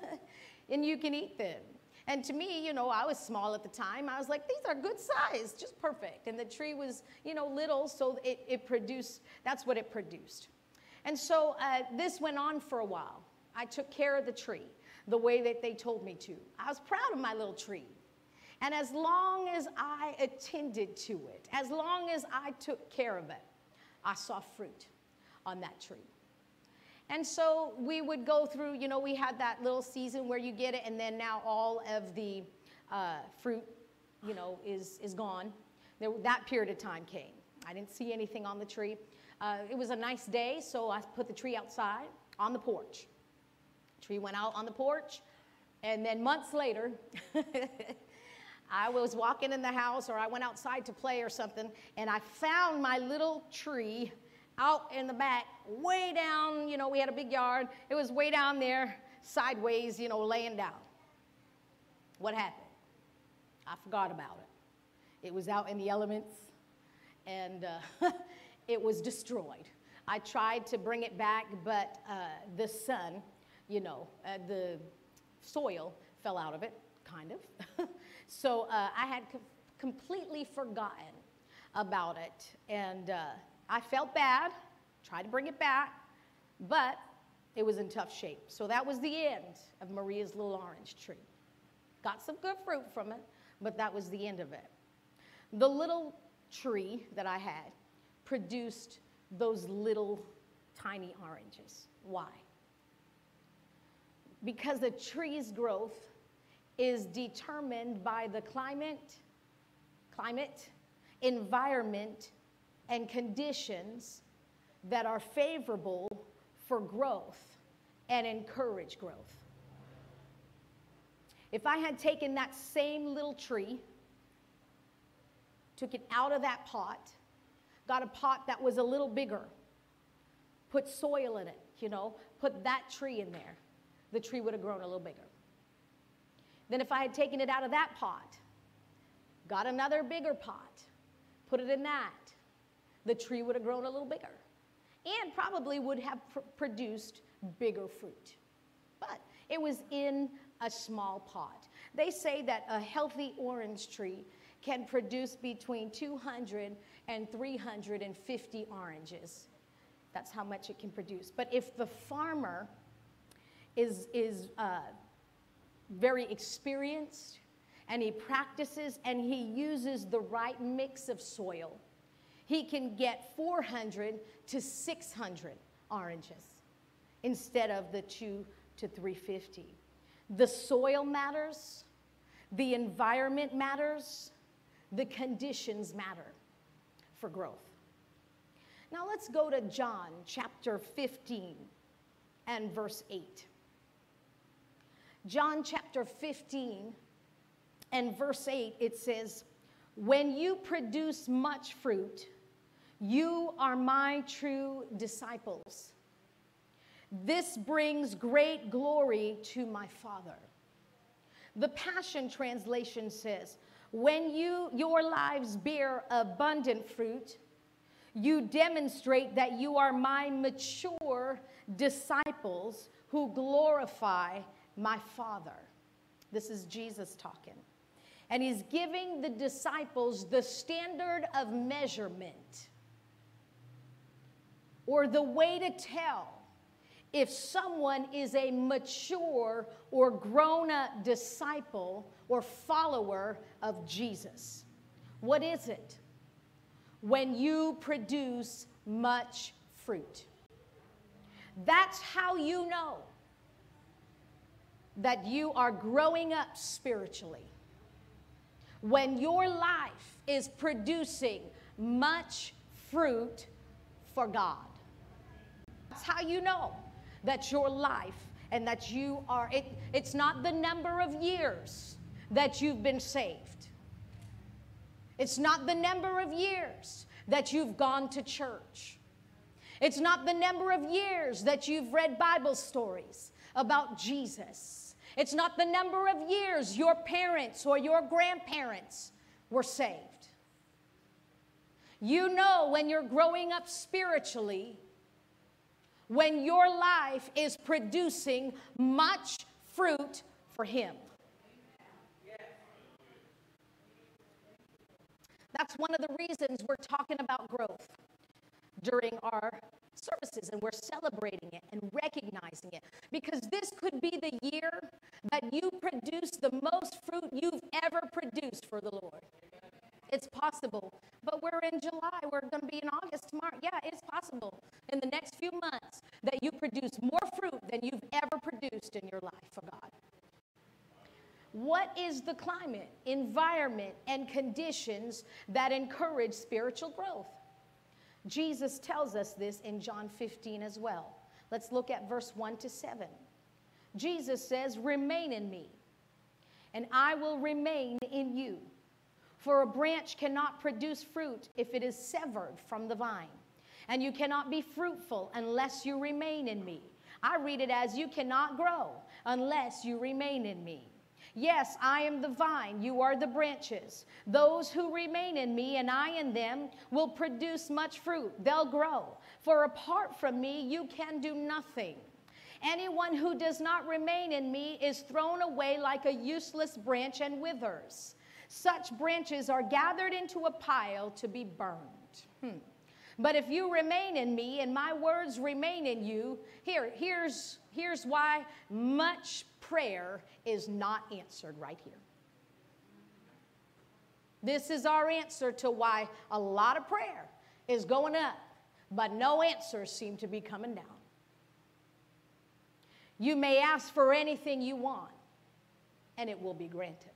and you can eat them. And to me, you know, I was small at the time. I was like, these are good size, just perfect. And the tree was, you know, little, so it, it produced, that's what it produced. And so uh, this went on for a while. I took care of the tree the way that they told me to. I was proud of my little tree. And as long as I attended to it, as long as I took care of it, I saw fruit on that tree. And so we would go through, you know, we had that little season where you get it, and then now all of the uh, fruit, you know, is, is gone. There, that period of time came. I didn't see anything on the tree. Uh, it was a nice day, so I put the tree outside on the porch. Tree went out on the porch, and then months later, I was walking in the house or I went outside to play or something, and I found my little tree out in the back, way down. You know, we had a big yard. It was way down there, sideways, you know, laying down. What happened? I forgot about it. It was out in the elements, and uh, it was destroyed. I tried to bring it back, but uh, the sun, you know, uh, the soil fell out of it, kind of. so uh, I had co- completely forgotten about it. And uh, I felt bad, tried to bring it back, but it was in tough shape. So that was the end of Maria's little orange tree. Got some good fruit from it, but that was the end of it. The little tree that I had produced those little tiny oranges. Why? Because the tree's growth is determined by the climate, climate, environment, and conditions that are favorable for growth and encourage growth. If I had taken that same little tree, took it out of that pot, got a pot that was a little bigger, put soil in it, you know, put that tree in there, the tree would have grown a little bigger. Then, if I had taken it out of that pot, got another bigger pot, put it in that, the tree would have grown a little bigger and probably would have pr- produced bigger fruit. But it was in a small pot. They say that a healthy orange tree can produce between 200 and 350 oranges. That's how much it can produce. But if the farmer is, is uh, very experienced and he practices and he uses the right mix of soil, he can get 400 to 600 oranges instead of the 2 to 350. The soil matters, the environment matters, the conditions matter for growth. Now let's go to John chapter 15 and verse 8. John chapter 15 and verse 8, it says, When you produce much fruit, you are my true disciples. This brings great glory to my Father. The Passion Translation says, When you, your lives bear abundant fruit, you demonstrate that you are my mature disciples who glorify my Father. This is Jesus talking. And he's giving the disciples the standard of measurement or the way to tell if someone is a mature or grown up disciple or follower of Jesus. What is it? When you produce much fruit. That's how you know that you are growing up spiritually. When your life is producing much fruit for God. That's how you know that your life and that you are, it, it's not the number of years that you've been saved. It's not the number of years that you've gone to church. It's not the number of years that you've read Bible stories about Jesus. It's not the number of years your parents or your grandparents were saved. You know when you're growing up spiritually, when your life is producing much fruit for Him. That's one of the reasons we're talking about growth during our services and we're celebrating it and recognizing it because this could be the year that you produce the most fruit you've ever produced for the Lord. It's possible. But we're in July. We're going to be in August tomorrow. Yeah, it's possible in the next few months that you produce more fruit than you've ever produced in your life for God. What is the climate, environment, and conditions that encourage spiritual growth? Jesus tells us this in John 15 as well. Let's look at verse 1 to 7. Jesus says, Remain in me, and I will remain in you. For a branch cannot produce fruit if it is severed from the vine, and you cannot be fruitful unless you remain in me. I read it as, You cannot grow unless you remain in me. Yes, I am the vine, you are the branches. Those who remain in me and I in them will produce much fruit. They'll grow. For apart from me, you can do nothing. Anyone who does not remain in me is thrown away like a useless branch and withers. Such branches are gathered into a pile to be burned. Hmm. But if you remain in me and my words remain in you, here, here's, here's why much prayer is not answered right here. This is our answer to why a lot of prayer is going up, but no answers seem to be coming down. You may ask for anything you want, and it will be granted.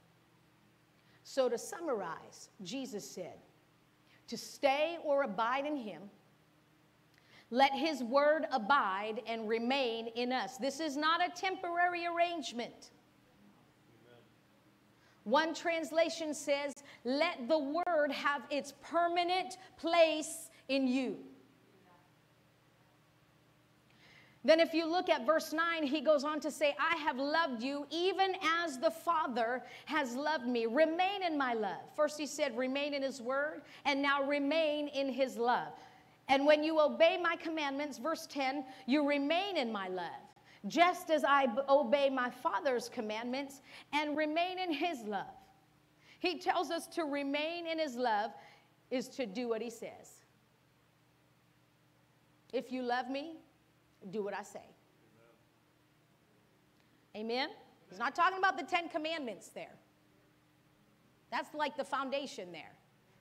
So, to summarize, Jesus said, to stay or abide in Him, let His word abide and remain in us. This is not a temporary arrangement. One translation says, let the word have its permanent place in you. Then, if you look at verse 9, he goes on to say, I have loved you even as the Father has loved me. Remain in my love. First, he said, remain in his word, and now remain in his love. And when you obey my commandments, verse 10, you remain in my love, just as I obey my Father's commandments and remain in his love. He tells us to remain in his love is to do what he says. If you love me, do what I say. Amen? He's not talking about the Ten Commandments there. That's like the foundation there.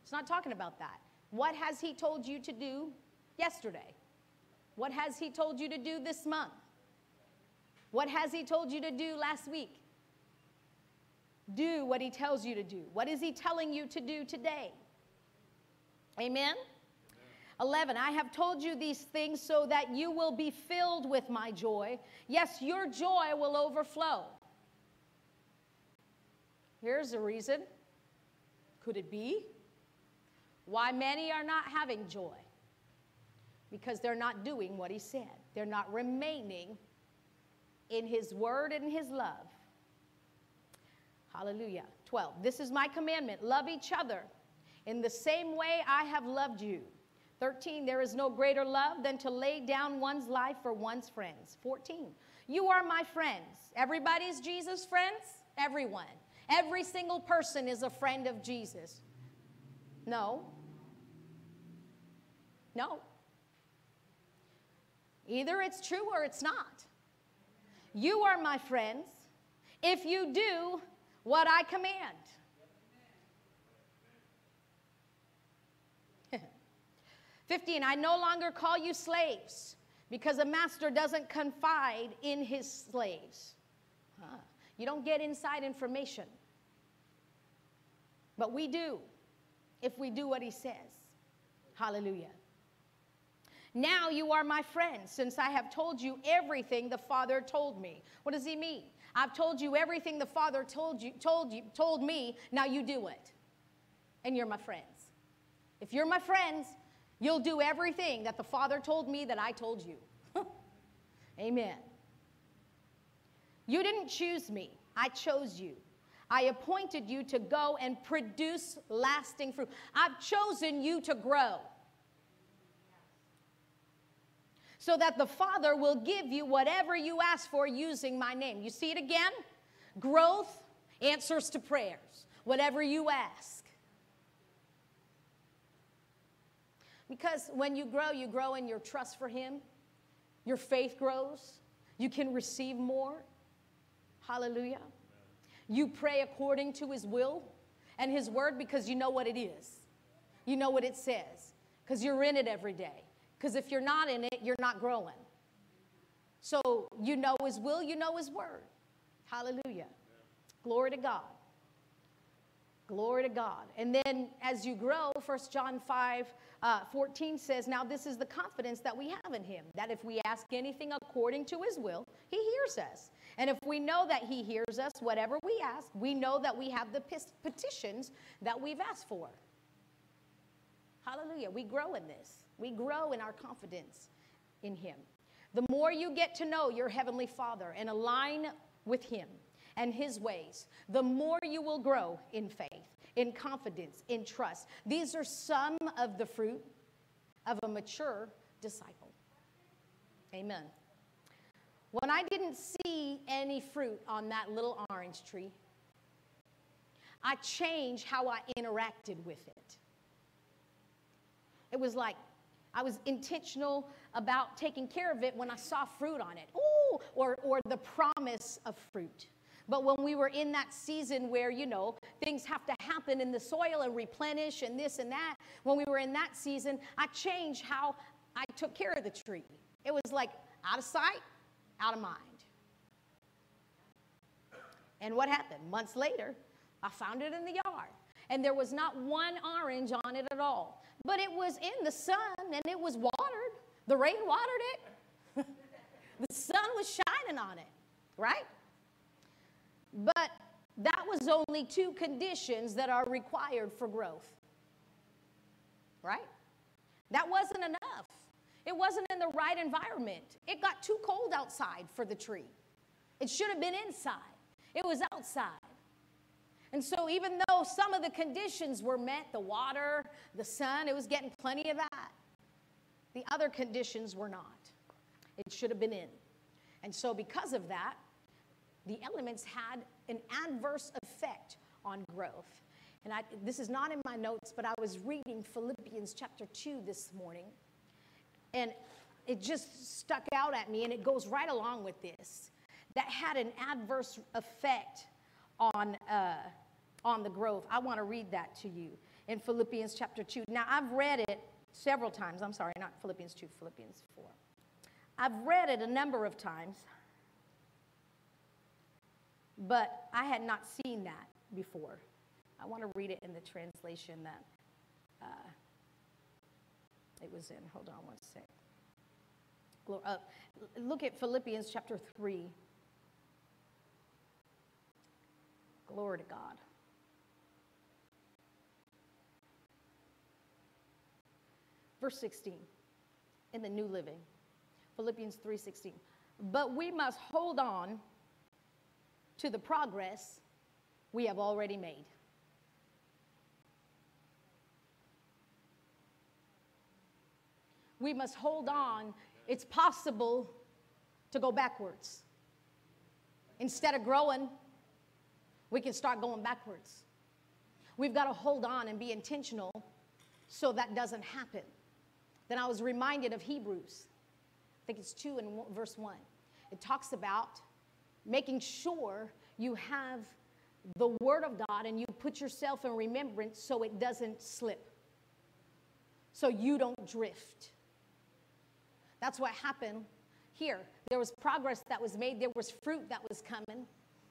He's not talking about that. What has He told you to do yesterday? What has He told you to do this month? What has He told you to do last week? Do what He tells you to do. What is He telling you to do today? Amen? 11, I have told you these things so that you will be filled with my joy. Yes, your joy will overflow. Here's the reason. Could it be? Why many are not having joy? Because they're not doing what he said, they're not remaining in his word and his love. Hallelujah. 12. This is my commandment love each other in the same way I have loved you. 13, there is no greater love than to lay down one's life for one's friends. 14, you are my friends. Everybody's Jesus' friends? Everyone. Every single person is a friend of Jesus. No. No. Either it's true or it's not. You are my friends if you do what I command. 15, I no longer call you slaves because a master doesn't confide in his slaves. Huh. You don't get inside information. But we do if we do what he says. Hallelujah. Now you are my friends, since I have told you everything the Father told me. What does he mean? I've told you everything the Father told you, told you, told me. Now you do it, and you're my friends. If you're my friends, you'll do everything that the Father told me that I told you. Amen. You didn't choose me; I chose you. I appointed you to go and produce lasting fruit. I've chosen you to grow. So that the Father will give you whatever you ask for using my name. You see it again? Growth, answers to prayers, whatever you ask. Because when you grow, you grow in your trust for Him, your faith grows, you can receive more. Hallelujah. You pray according to His will and His word because you know what it is. You know what it says because you're in it every day. Because if you're not in it, you're not growing. So you know His will, you know His word. Hallelujah. Glory to God. Glory to God. And then as you grow, 1 John 5 uh, 14 says, Now this is the confidence that we have in him, that if we ask anything according to his will, he hears us. And if we know that he hears us, whatever we ask, we know that we have the petitions that we've asked for. Hallelujah. We grow in this, we grow in our confidence in him. The more you get to know your heavenly Father and align with him and his ways, the more you will grow in faith, in confidence, in trust. These are some of the fruit of a mature disciple. Amen. When I didn't see any fruit on that little orange tree, I changed how I interacted with it. It was like I was intentional about taking care of it when I saw fruit on it. Ooh, or, or the promise of fruit. But when we were in that season where, you know, things have to happen in the soil and replenish and this and that, when we were in that season, I changed how I took care of the tree. It was like out of sight, out of mind. And what happened? Months later, I found it in the yard. And there was not one orange on it at all. But it was in the sun and it was watered. The rain watered it. the sun was shining on it, right? But that was only two conditions that are required for growth. Right? That wasn't enough. It wasn't in the right environment. It got too cold outside for the tree. It should have been inside, it was outside. And so, even though some of the conditions were met the water, the sun, it was getting plenty of that. The other conditions were not. It should have been in. And so, because of that, the elements had an adverse effect on growth. And I, this is not in my notes, but I was reading Philippians chapter 2 this morning, and it just stuck out at me, and it goes right along with this. That had an adverse effect on, uh, on the growth. I want to read that to you in Philippians chapter 2. Now, I've read it several times. I'm sorry, not Philippians 2, Philippians 4. I've read it a number of times but I had not seen that before. I want to read it in the translation that uh, it was in. Hold on one sec. Uh, look at Philippians chapter 3. Glory to God. Verse 16 in the New Living. Philippians 3:16. But we must hold on to the progress we have already made. We must hold on. It's possible to go backwards. Instead of growing, we can start going backwards. We've got to hold on and be intentional so that doesn't happen. Then I was reminded of Hebrews. I think it's 2 and verse 1. It talks about making sure you have the Word of God and you put yourself in remembrance so it doesn't slip. so you don't drift. That's what happened here. There was progress that was made, there was fruit that was coming,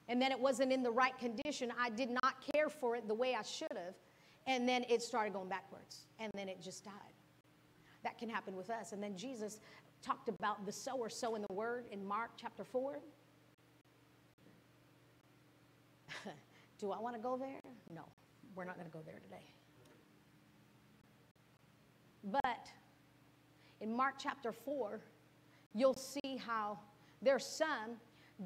and then it wasn't in the right condition. I did not care for it the way I should have, and then it started going backwards, and then it just died. That can happen with us. And then Jesus talked about the sower sowing the word in Mark chapter 4. Do I want to go there? No, we're not going to go there today. But in Mark chapter 4, you'll see how there's some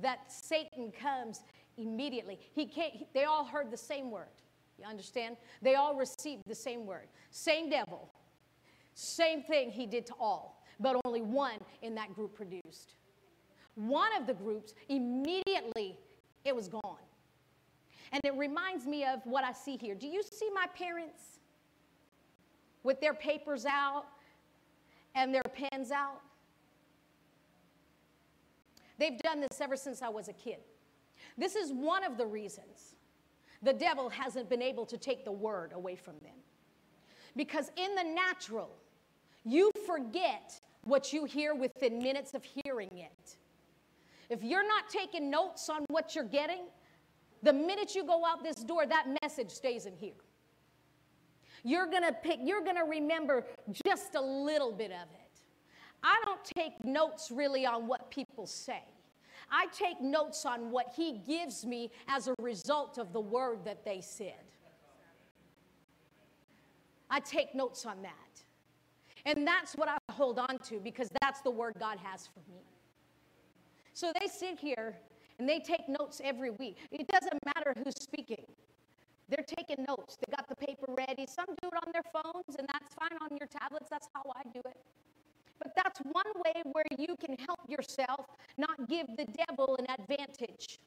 that Satan comes immediately. He can't, they all heard the same word. You understand? They all received the same word. Same devil. Same thing he did to all, but only one in that group produced. One of the groups, immediately, it was gone. And it reminds me of what I see here. Do you see my parents with their papers out and their pens out? They've done this ever since I was a kid. This is one of the reasons the devil hasn't been able to take the word away from them. Because in the natural, you forget what you hear within minutes of hearing it. If you're not taking notes on what you're getting, the minute you go out this door, that message stays in here. You're gonna pick, you're gonna remember just a little bit of it. I don't take notes really on what people say. I take notes on what he gives me as a result of the word that they said. I take notes on that. And that's what I hold on to because that's the word God has for me. So they sit here and they take notes every week. It doesn't matter who's speaking. They're taking notes. They got the paper ready. Some do it on their phones, and that's fine on your tablets. That's how I do it. But that's one way where you can help yourself not give the devil an advantage.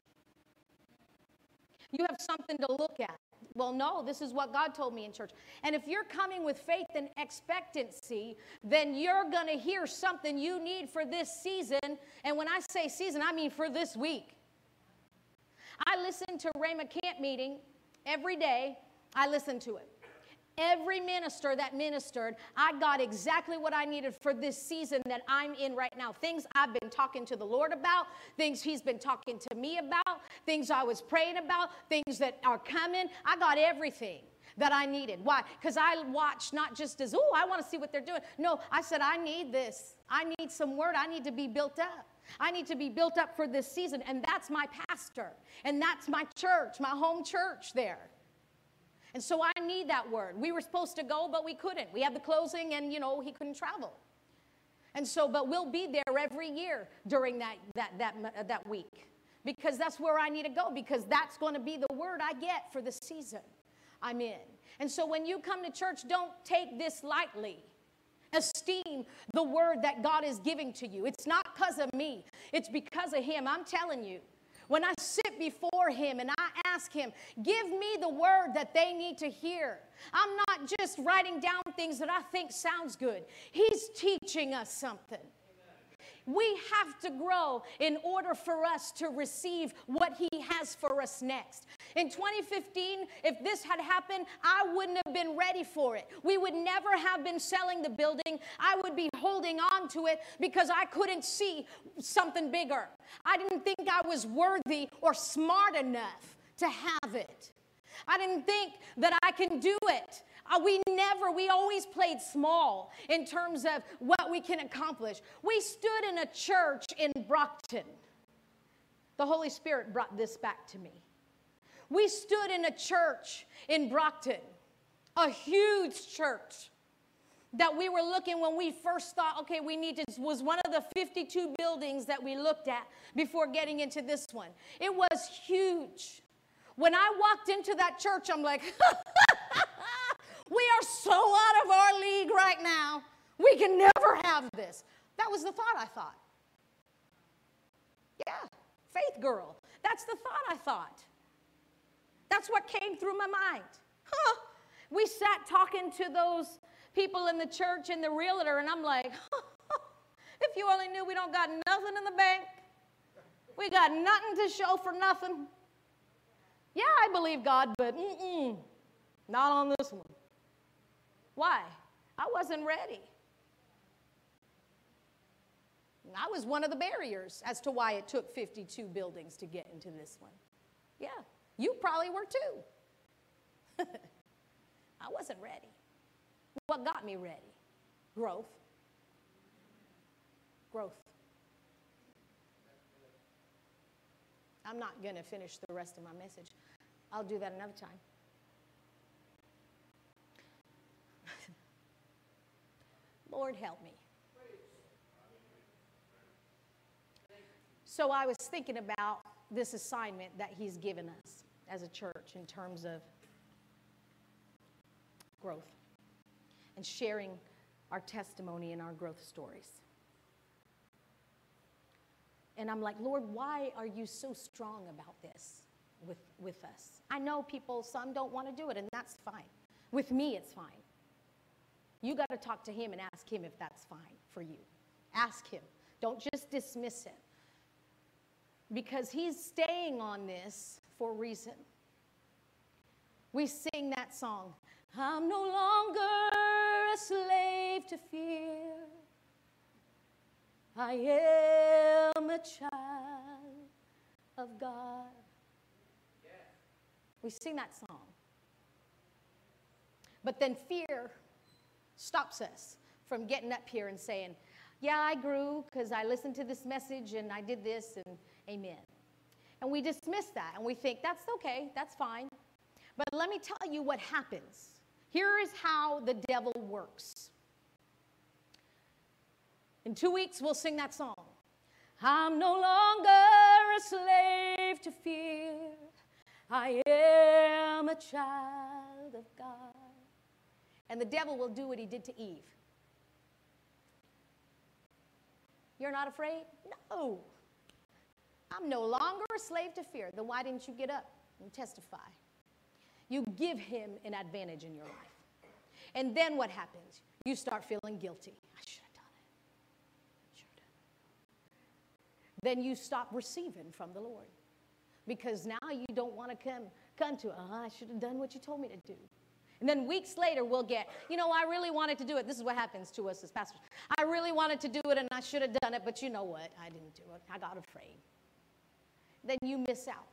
You have something to look at. Well, no, this is what God told me in church. And if you're coming with faith and expectancy, then you're going to hear something you need for this season. And when I say season, I mean for this week. I listen to Rhema Camp meeting every day. I listen to it. Every minister that ministered, I got exactly what I needed for this season that I'm in right now. Things I've been talking to the Lord about, things He's been talking to me about, things I was praying about, things that are coming. I got everything that I needed. Why? Because I watched not just as, oh, I want to see what they're doing. No, I said, I need this. I need some word. I need to be built up. I need to be built up for this season. And that's my pastor. And that's my church, my home church there. And so I need that word. We were supposed to go, but we couldn't. We had the closing, and you know, he couldn't travel. And so, but we'll be there every year during that, that, that, uh, that week because that's where I need to go because that's going to be the word I get for the season I'm in. And so when you come to church, don't take this lightly. Esteem the word that God is giving to you. It's not because of me, it's because of Him. I'm telling you. When I sit before Him and I ask Him, give me the word that they need to hear. I'm not just writing down things that I think sounds good. He's teaching us something. We have to grow in order for us to receive what He has for us next. In 2015, if this had happened, I wouldn't have been ready for it. We would never have been selling the building. I would be holding on to it because I couldn't see something bigger. I didn't think I was worthy or smart enough to have it. I didn't think that I can do it. Uh, we never, we always played small in terms of what we can accomplish. We stood in a church in Brockton. The Holy Spirit brought this back to me. We stood in a church in Brockton, a huge church that we were looking when we first thought, okay, we need to, was one of the 52 buildings that we looked at before getting into this one. It was huge. When I walked into that church, I'm like, we are so out of our league right now. We can never have this. That was the thought I thought. Yeah, faith girl. That's the thought I thought. That's what came through my mind. Huh. We sat talking to those people in the church and the realtor, and I'm like, if you only knew we don't got nothing in the bank, we got nothing to show for nothing. Yeah, I believe God, but mm-mm, not on this one. Why? I wasn't ready. I was one of the barriers as to why it took 52 buildings to get into this one. Yeah, you probably were too. I wasn't ready. What got me ready? Growth. Growth. I'm not going to finish the rest of my message. I'll do that another time. Lord, help me. So I was thinking about this assignment that He's given us as a church in terms of growth and sharing our testimony and our growth stories. And I'm like, Lord, why are you so strong about this with, with us? I know people, some don't want to do it, and that's fine. With me, it's fine. You got to talk to him and ask him if that's fine for you. Ask him. Don't just dismiss it. Because he's staying on this for a reason. We sing that song I'm no longer a slave to fear. I am a child of God. We sing that song. But then fear stops us from getting up here and saying, Yeah, I grew because I listened to this message and I did this, and amen. And we dismiss that and we think, That's okay, that's fine. But let me tell you what happens. Here is how the devil works. In two weeks, we'll sing that song. I'm no longer a slave to fear. I am a child of God. And the devil will do what he did to Eve. You're not afraid? No. I'm no longer a slave to fear. Then why didn't you get up and testify? You give him an advantage in your life. And then what happens? You start feeling guilty. I should have done it. Should have. Then you stop receiving from the Lord because now you don't want to come come to, oh, I should have done what you told me to do. And then weeks later, we'll get, you know, I really wanted to do it. This is what happens to us as pastors. I really wanted to do it and I should have done it, but you know what? I didn't do it. I got afraid. Then you miss out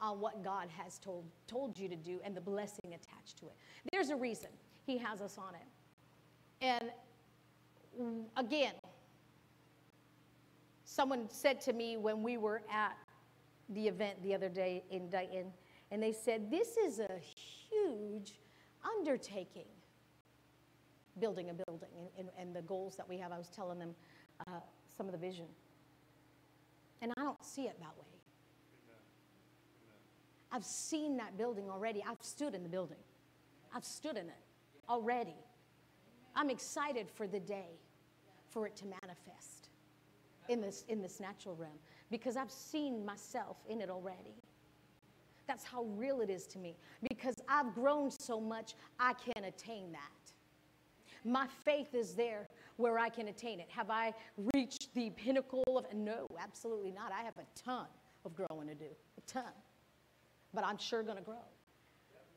on what God has told, told you to do and the blessing attached to it. There's a reason He has us on it. And again, someone said to me when we were at the event the other day in Dayton, and they said, This is a huge undertaking, building a building and, and, the goals that we have. I was telling them uh, some of the vision. And I don't see it that way. I've seen that building already. I've stood in the building, I've stood in it already. I'm excited for the day for it to manifest in this, in this natural realm because I've seen myself in it already. That's how real it is to me because I've grown so much, I can't attain that. My faith is there where I can attain it. Have I reached the pinnacle of no, absolutely not. I have a ton of growing to do, a ton. But I'm sure going to grow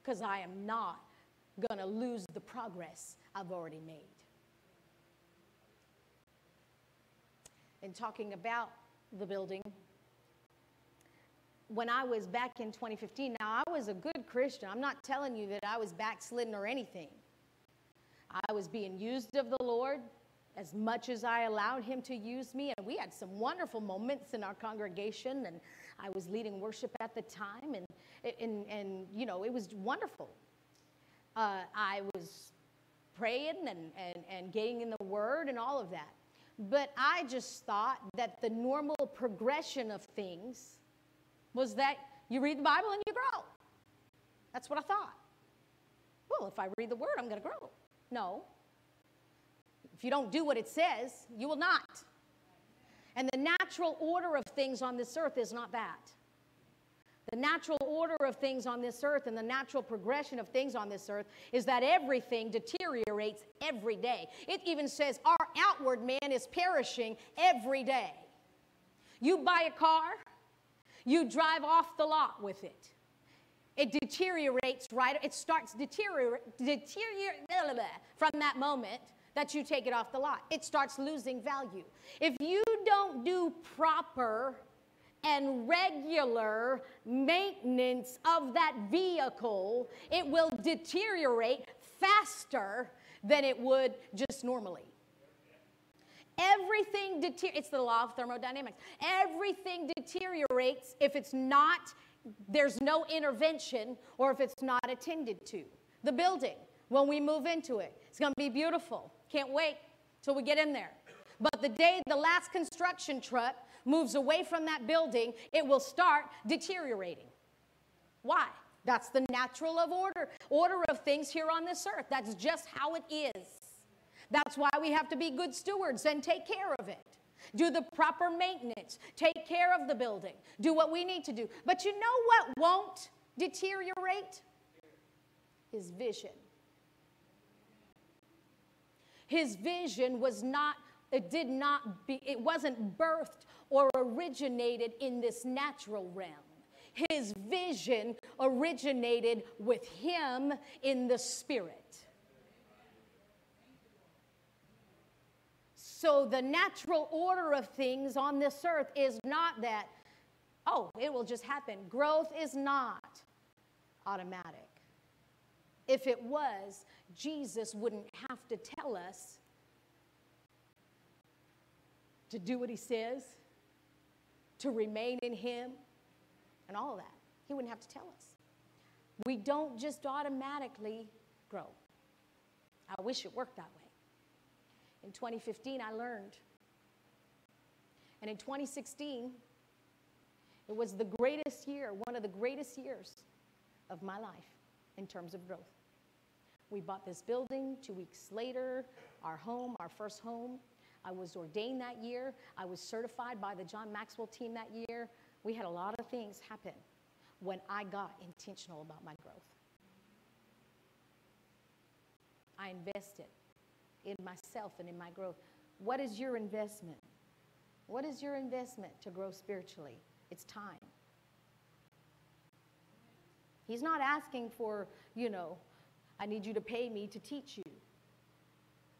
because I am not going to lose the progress I've already made. In talking about the building, when I was back in 2015, now I was a good Christian. I'm not telling you that I was backslidden or anything. I was being used of the Lord as much as I allowed Him to use me. And we had some wonderful moments in our congregation, and I was leading worship at the time, and, and, and you know, it was wonderful. Uh, I was praying and, and, and getting in the Word and all of that. But I just thought that the normal progression of things was that you read the Bible and you grow. That's what I thought. Well, if I read the Word, I'm going to grow. No. If you don't do what it says, you will not. And the natural order of things on this earth is not that. The natural order of things on this earth and the natural progression of things on this earth is that everything deteriorates every day. It even says our outward man is perishing every day. You buy a car, you drive off the lot with it. it deteriorates right it starts deteriorate from that moment that you take it off the lot. It starts losing value. If you don't do proper and regular maintenance of that vehicle it will deteriorate faster than it would just normally everything deter- it's the law of thermodynamics everything deteriorates if it's not there's no intervention or if it's not attended to. The building, when we move into it, it's going to be beautiful. Can't wait till we get in there. But the day the last construction truck moves away from that building, it will start deteriorating. Why? That's the natural of order, order of things here on this earth. That's just how it is. That's why we have to be good stewards and take care of it do the proper maintenance, take care of the building, do what we need to do. But you know what won't deteriorate? His vision. His vision was not, it did not be, it wasn't birthed or originated in this natural realm. His vision originated with him in the spirit. So the natural order of things on this earth is not that, oh, it will just happen. Growth is not automatic. If it was, Jesus wouldn't have to tell us to do what he says, to remain in him, and all that. He wouldn't have to tell us. We don't just automatically grow. I wish it worked that way. In 2015, I learned. And in 2016, it was the greatest year, one of the greatest years of my life in terms of growth. We bought this building two weeks later, our home, our first home. I was ordained that year. I was certified by the John Maxwell team that year. We had a lot of things happen when I got intentional about my growth. I invested in myself and in my growth. What is your investment? What is your investment to grow spiritually? It's time. He's not asking for, you know, I need you to pay me to teach you.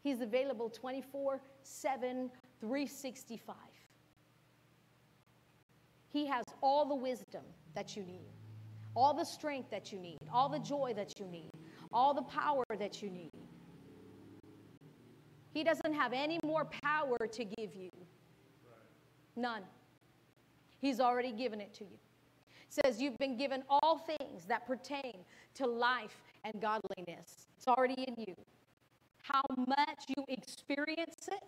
He's available 24 7, 365. He has all the wisdom that you need, all the strength that you need, all the joy that you need, all the power that you need. He doesn't have any more power to give you. None. He's already given it to you. It says you've been given all things that pertain to life and godliness. It's already in you. How much you experience it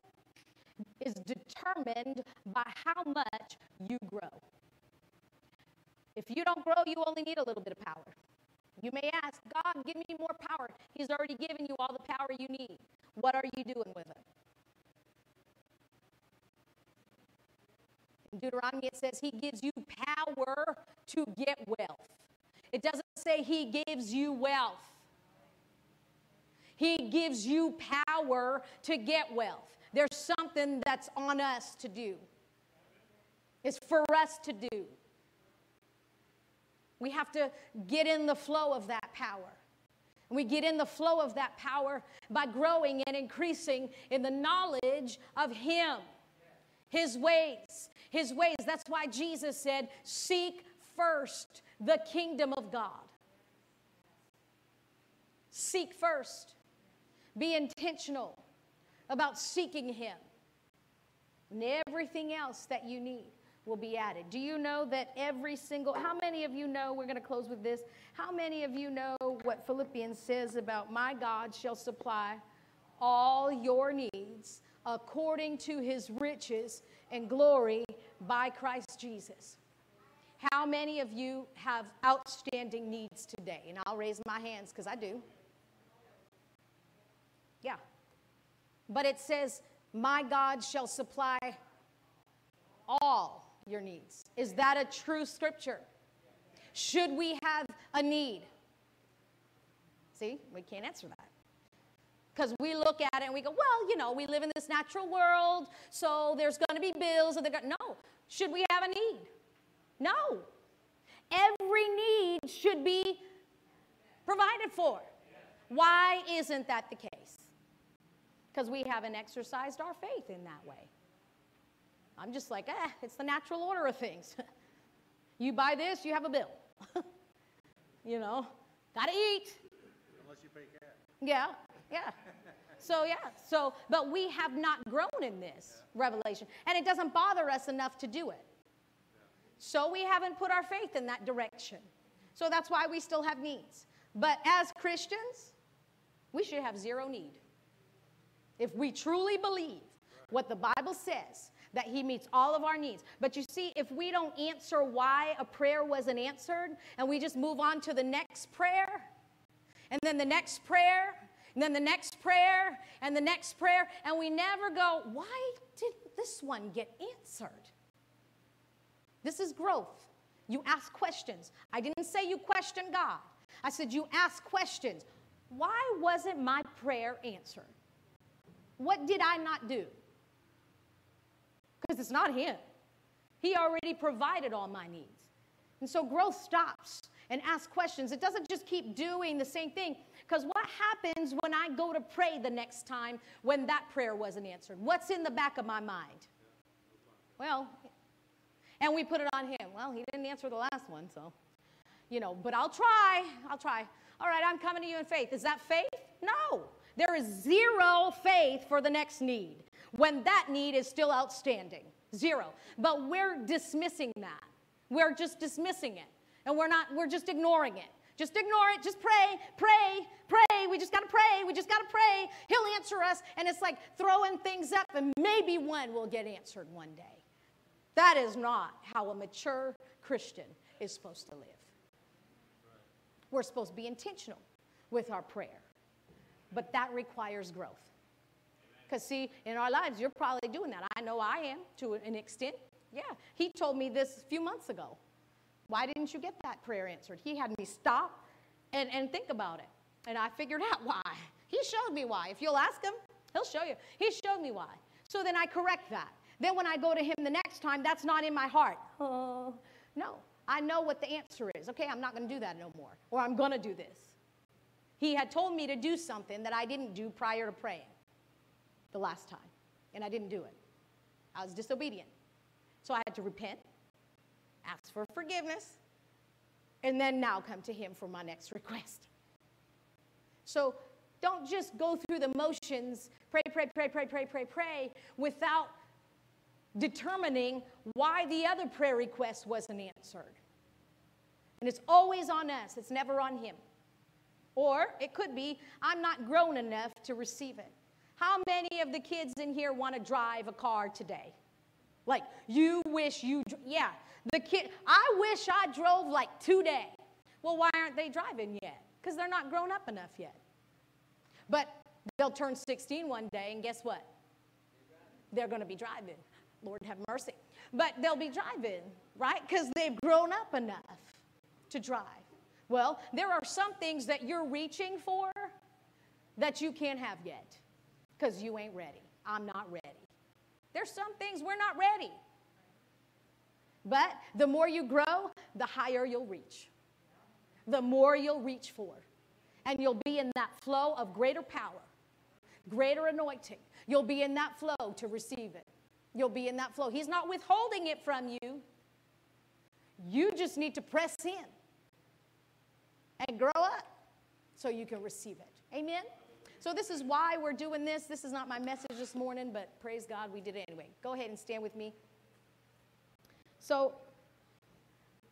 is determined by how much you grow. If you don't grow, you only need a little bit of power. You may ask, God, give me more power. He's already given you all the power you need. What are you doing with it? In Deuteronomy, it says He gives you power to get wealth. It doesn't say He gives you wealth. He gives you power to get wealth. There's something that's on us to do. It's for us to do. We have to get in the flow of that power. And we get in the flow of that power by growing and increasing in the knowledge of Him, His ways. His ways. That's why Jesus said, Seek first the kingdom of God. Seek first. Be intentional about seeking Him and everything else that you need will be added. Do you know that every single, how many of you know, we're going to close with this, how many of you know what Philippians says about my God shall supply all your needs according to his riches and glory by Christ Jesus? How many of you have outstanding needs today? And I'll raise my hands because I do. Yeah. But it says, My God shall supply all your needs. Is that a true scripture? Should we have a need? See, we can't answer that. Because we look at it and we go, well, you know, we live in this natural world, so there's going to be bills. And going, no. Should we have a need? No. every need should be provided for. Why isn't that the case? Because we haven't exercised our faith in that way. I'm just like, eh, it's the natural order of things. you buy this, you have a bill. you know, gotta eat. Unless you pay cash. Yeah, yeah. So, yeah, so, but we have not grown in this revelation, and it doesn't bother us enough to do it. So, we haven't put our faith in that direction. So, that's why we still have needs. But as Christians, we should have zero need. If we truly believe what the Bible says, that He meets all of our needs. But you see, if we don't answer why a prayer wasn't answered, and we just move on to the next prayer, and then the next prayer, and then the next prayer, and the next prayer, and we never go, why didn't this one get answered? This is growth. You ask questions. I didn't say you question God. I said you ask questions. Why wasn't my prayer answered? What did I not do? Because it's not Him. He already provided all my needs. And so growth stops and asks questions. It doesn't just keep doing the same thing. Because what happens when I go to pray the next time when that prayer wasn't answered? What's in the back of my mind? Well, and we put it on him. Well, he didn't answer the last one, so, you know, but I'll try. I'll try. All right, I'm coming to you in faith. Is that faith? No. There is zero faith for the next need when that need is still outstanding. Zero. But we're dismissing that. We're just dismissing it. And we're not, we're just ignoring it. Just ignore it. Just pray, pray, pray. We just got to pray. We just got to pray. He'll answer us. And it's like throwing things up, and maybe one will get answered one day. That is not how a mature Christian is supposed to live. We're supposed to be intentional with our prayer, but that requires growth. Because, see, in our lives, you're probably doing that. I know I am to an extent. Yeah, he told me this a few months ago. Why didn't you get that prayer answered? He had me stop and, and think about it. And I figured out why. He showed me why. If you'll ask him, he'll show you. He showed me why. So then I correct that. Then when I go to him the next time, that's not in my heart. Oh, no. I know what the answer is. Okay, I'm not going to do that no more. Or I'm going to do this. He had told me to do something that I didn't do prior to praying the last time, and I didn't do it. I was disobedient. So I had to repent, ask for forgiveness, and then now come to him for my next request. So don't just go through the motions, pray, pray, pray, pray, pray, pray, pray, without determining why the other prayer request wasn't answered. And it's always on us, it's never on him. Or it could be, I'm not grown enough to receive it. How many of the kids in here want to drive a car today? Like, you wish you, yeah, the kid, I wish I drove like today. Well, why aren't they driving yet? Because they're not grown up enough yet. But they'll turn 16 one day, and guess what? They're going to be driving. Lord have mercy. But they'll be driving, right? Because they've grown up enough to drive. Well, there are some things that you're reaching for that you can't have yet because you ain't ready. I'm not ready. There's some things we're not ready. But the more you grow, the higher you'll reach. The more you'll reach for. And you'll be in that flow of greater power, greater anointing. You'll be in that flow to receive it. You'll be in that flow. He's not withholding it from you. You just need to press in and grow up so you can receive it. Amen? So, this is why we're doing this. This is not my message this morning, but praise God, we did it anyway. Go ahead and stand with me. So,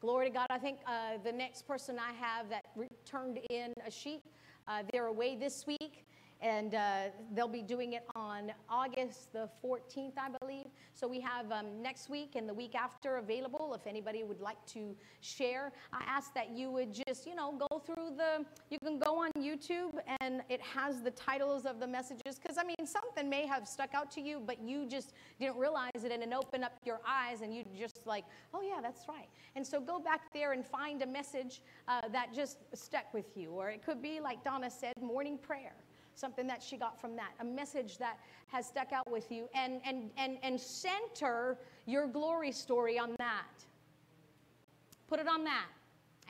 glory to God. I think uh, the next person I have that turned in a sheet, uh, they're away this week and uh, they'll be doing it on August the 14th, I believe. So we have um, next week and the week after available if anybody would like to share. I ask that you would just, you know, go through the, you can go on YouTube and it has the titles of the messages because, I mean, something may have stuck out to you, but you just didn't realize it and it opened up your eyes and you just like, oh, yeah, that's right. And so go back there and find a message uh, that just stuck with you. Or it could be, like Donna said, morning prayer something that she got from that, a message that has stuck out with you, and, and, and, and center your glory story on that. Put it on that.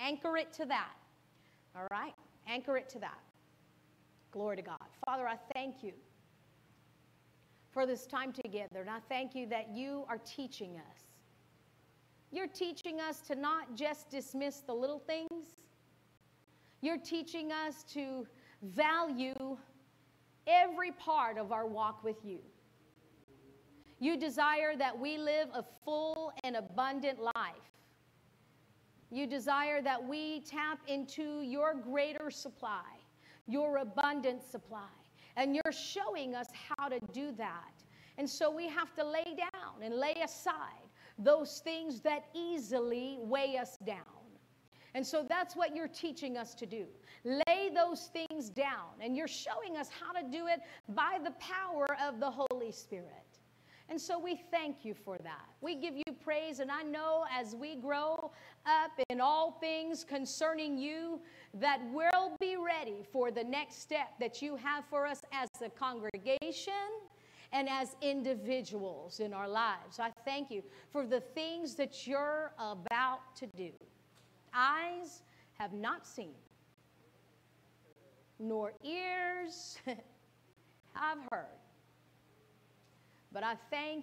Anchor it to that. All right? Anchor it to that. Glory to God. Father, I thank you for this time together. And I thank you that you are teaching us. You're teaching us to not just dismiss the little things, you're teaching us to value every part of our walk with you. You desire that we live a full and abundant life. You desire that we tap into your greater supply, your abundant supply. And you're showing us how to do that. And so we have to lay down and lay aside those things that easily weigh us down. And so that's what you're teaching us to do. Lay those things down. And you're showing us how to do it by the power of the Holy Spirit. And so we thank you for that. We give you praise. And I know as we grow up in all things concerning you, that we'll be ready for the next step that you have for us as a congregation and as individuals in our lives. I thank you for the things that you're about to do. Eyes have not seen, nor ears have heard. But I thank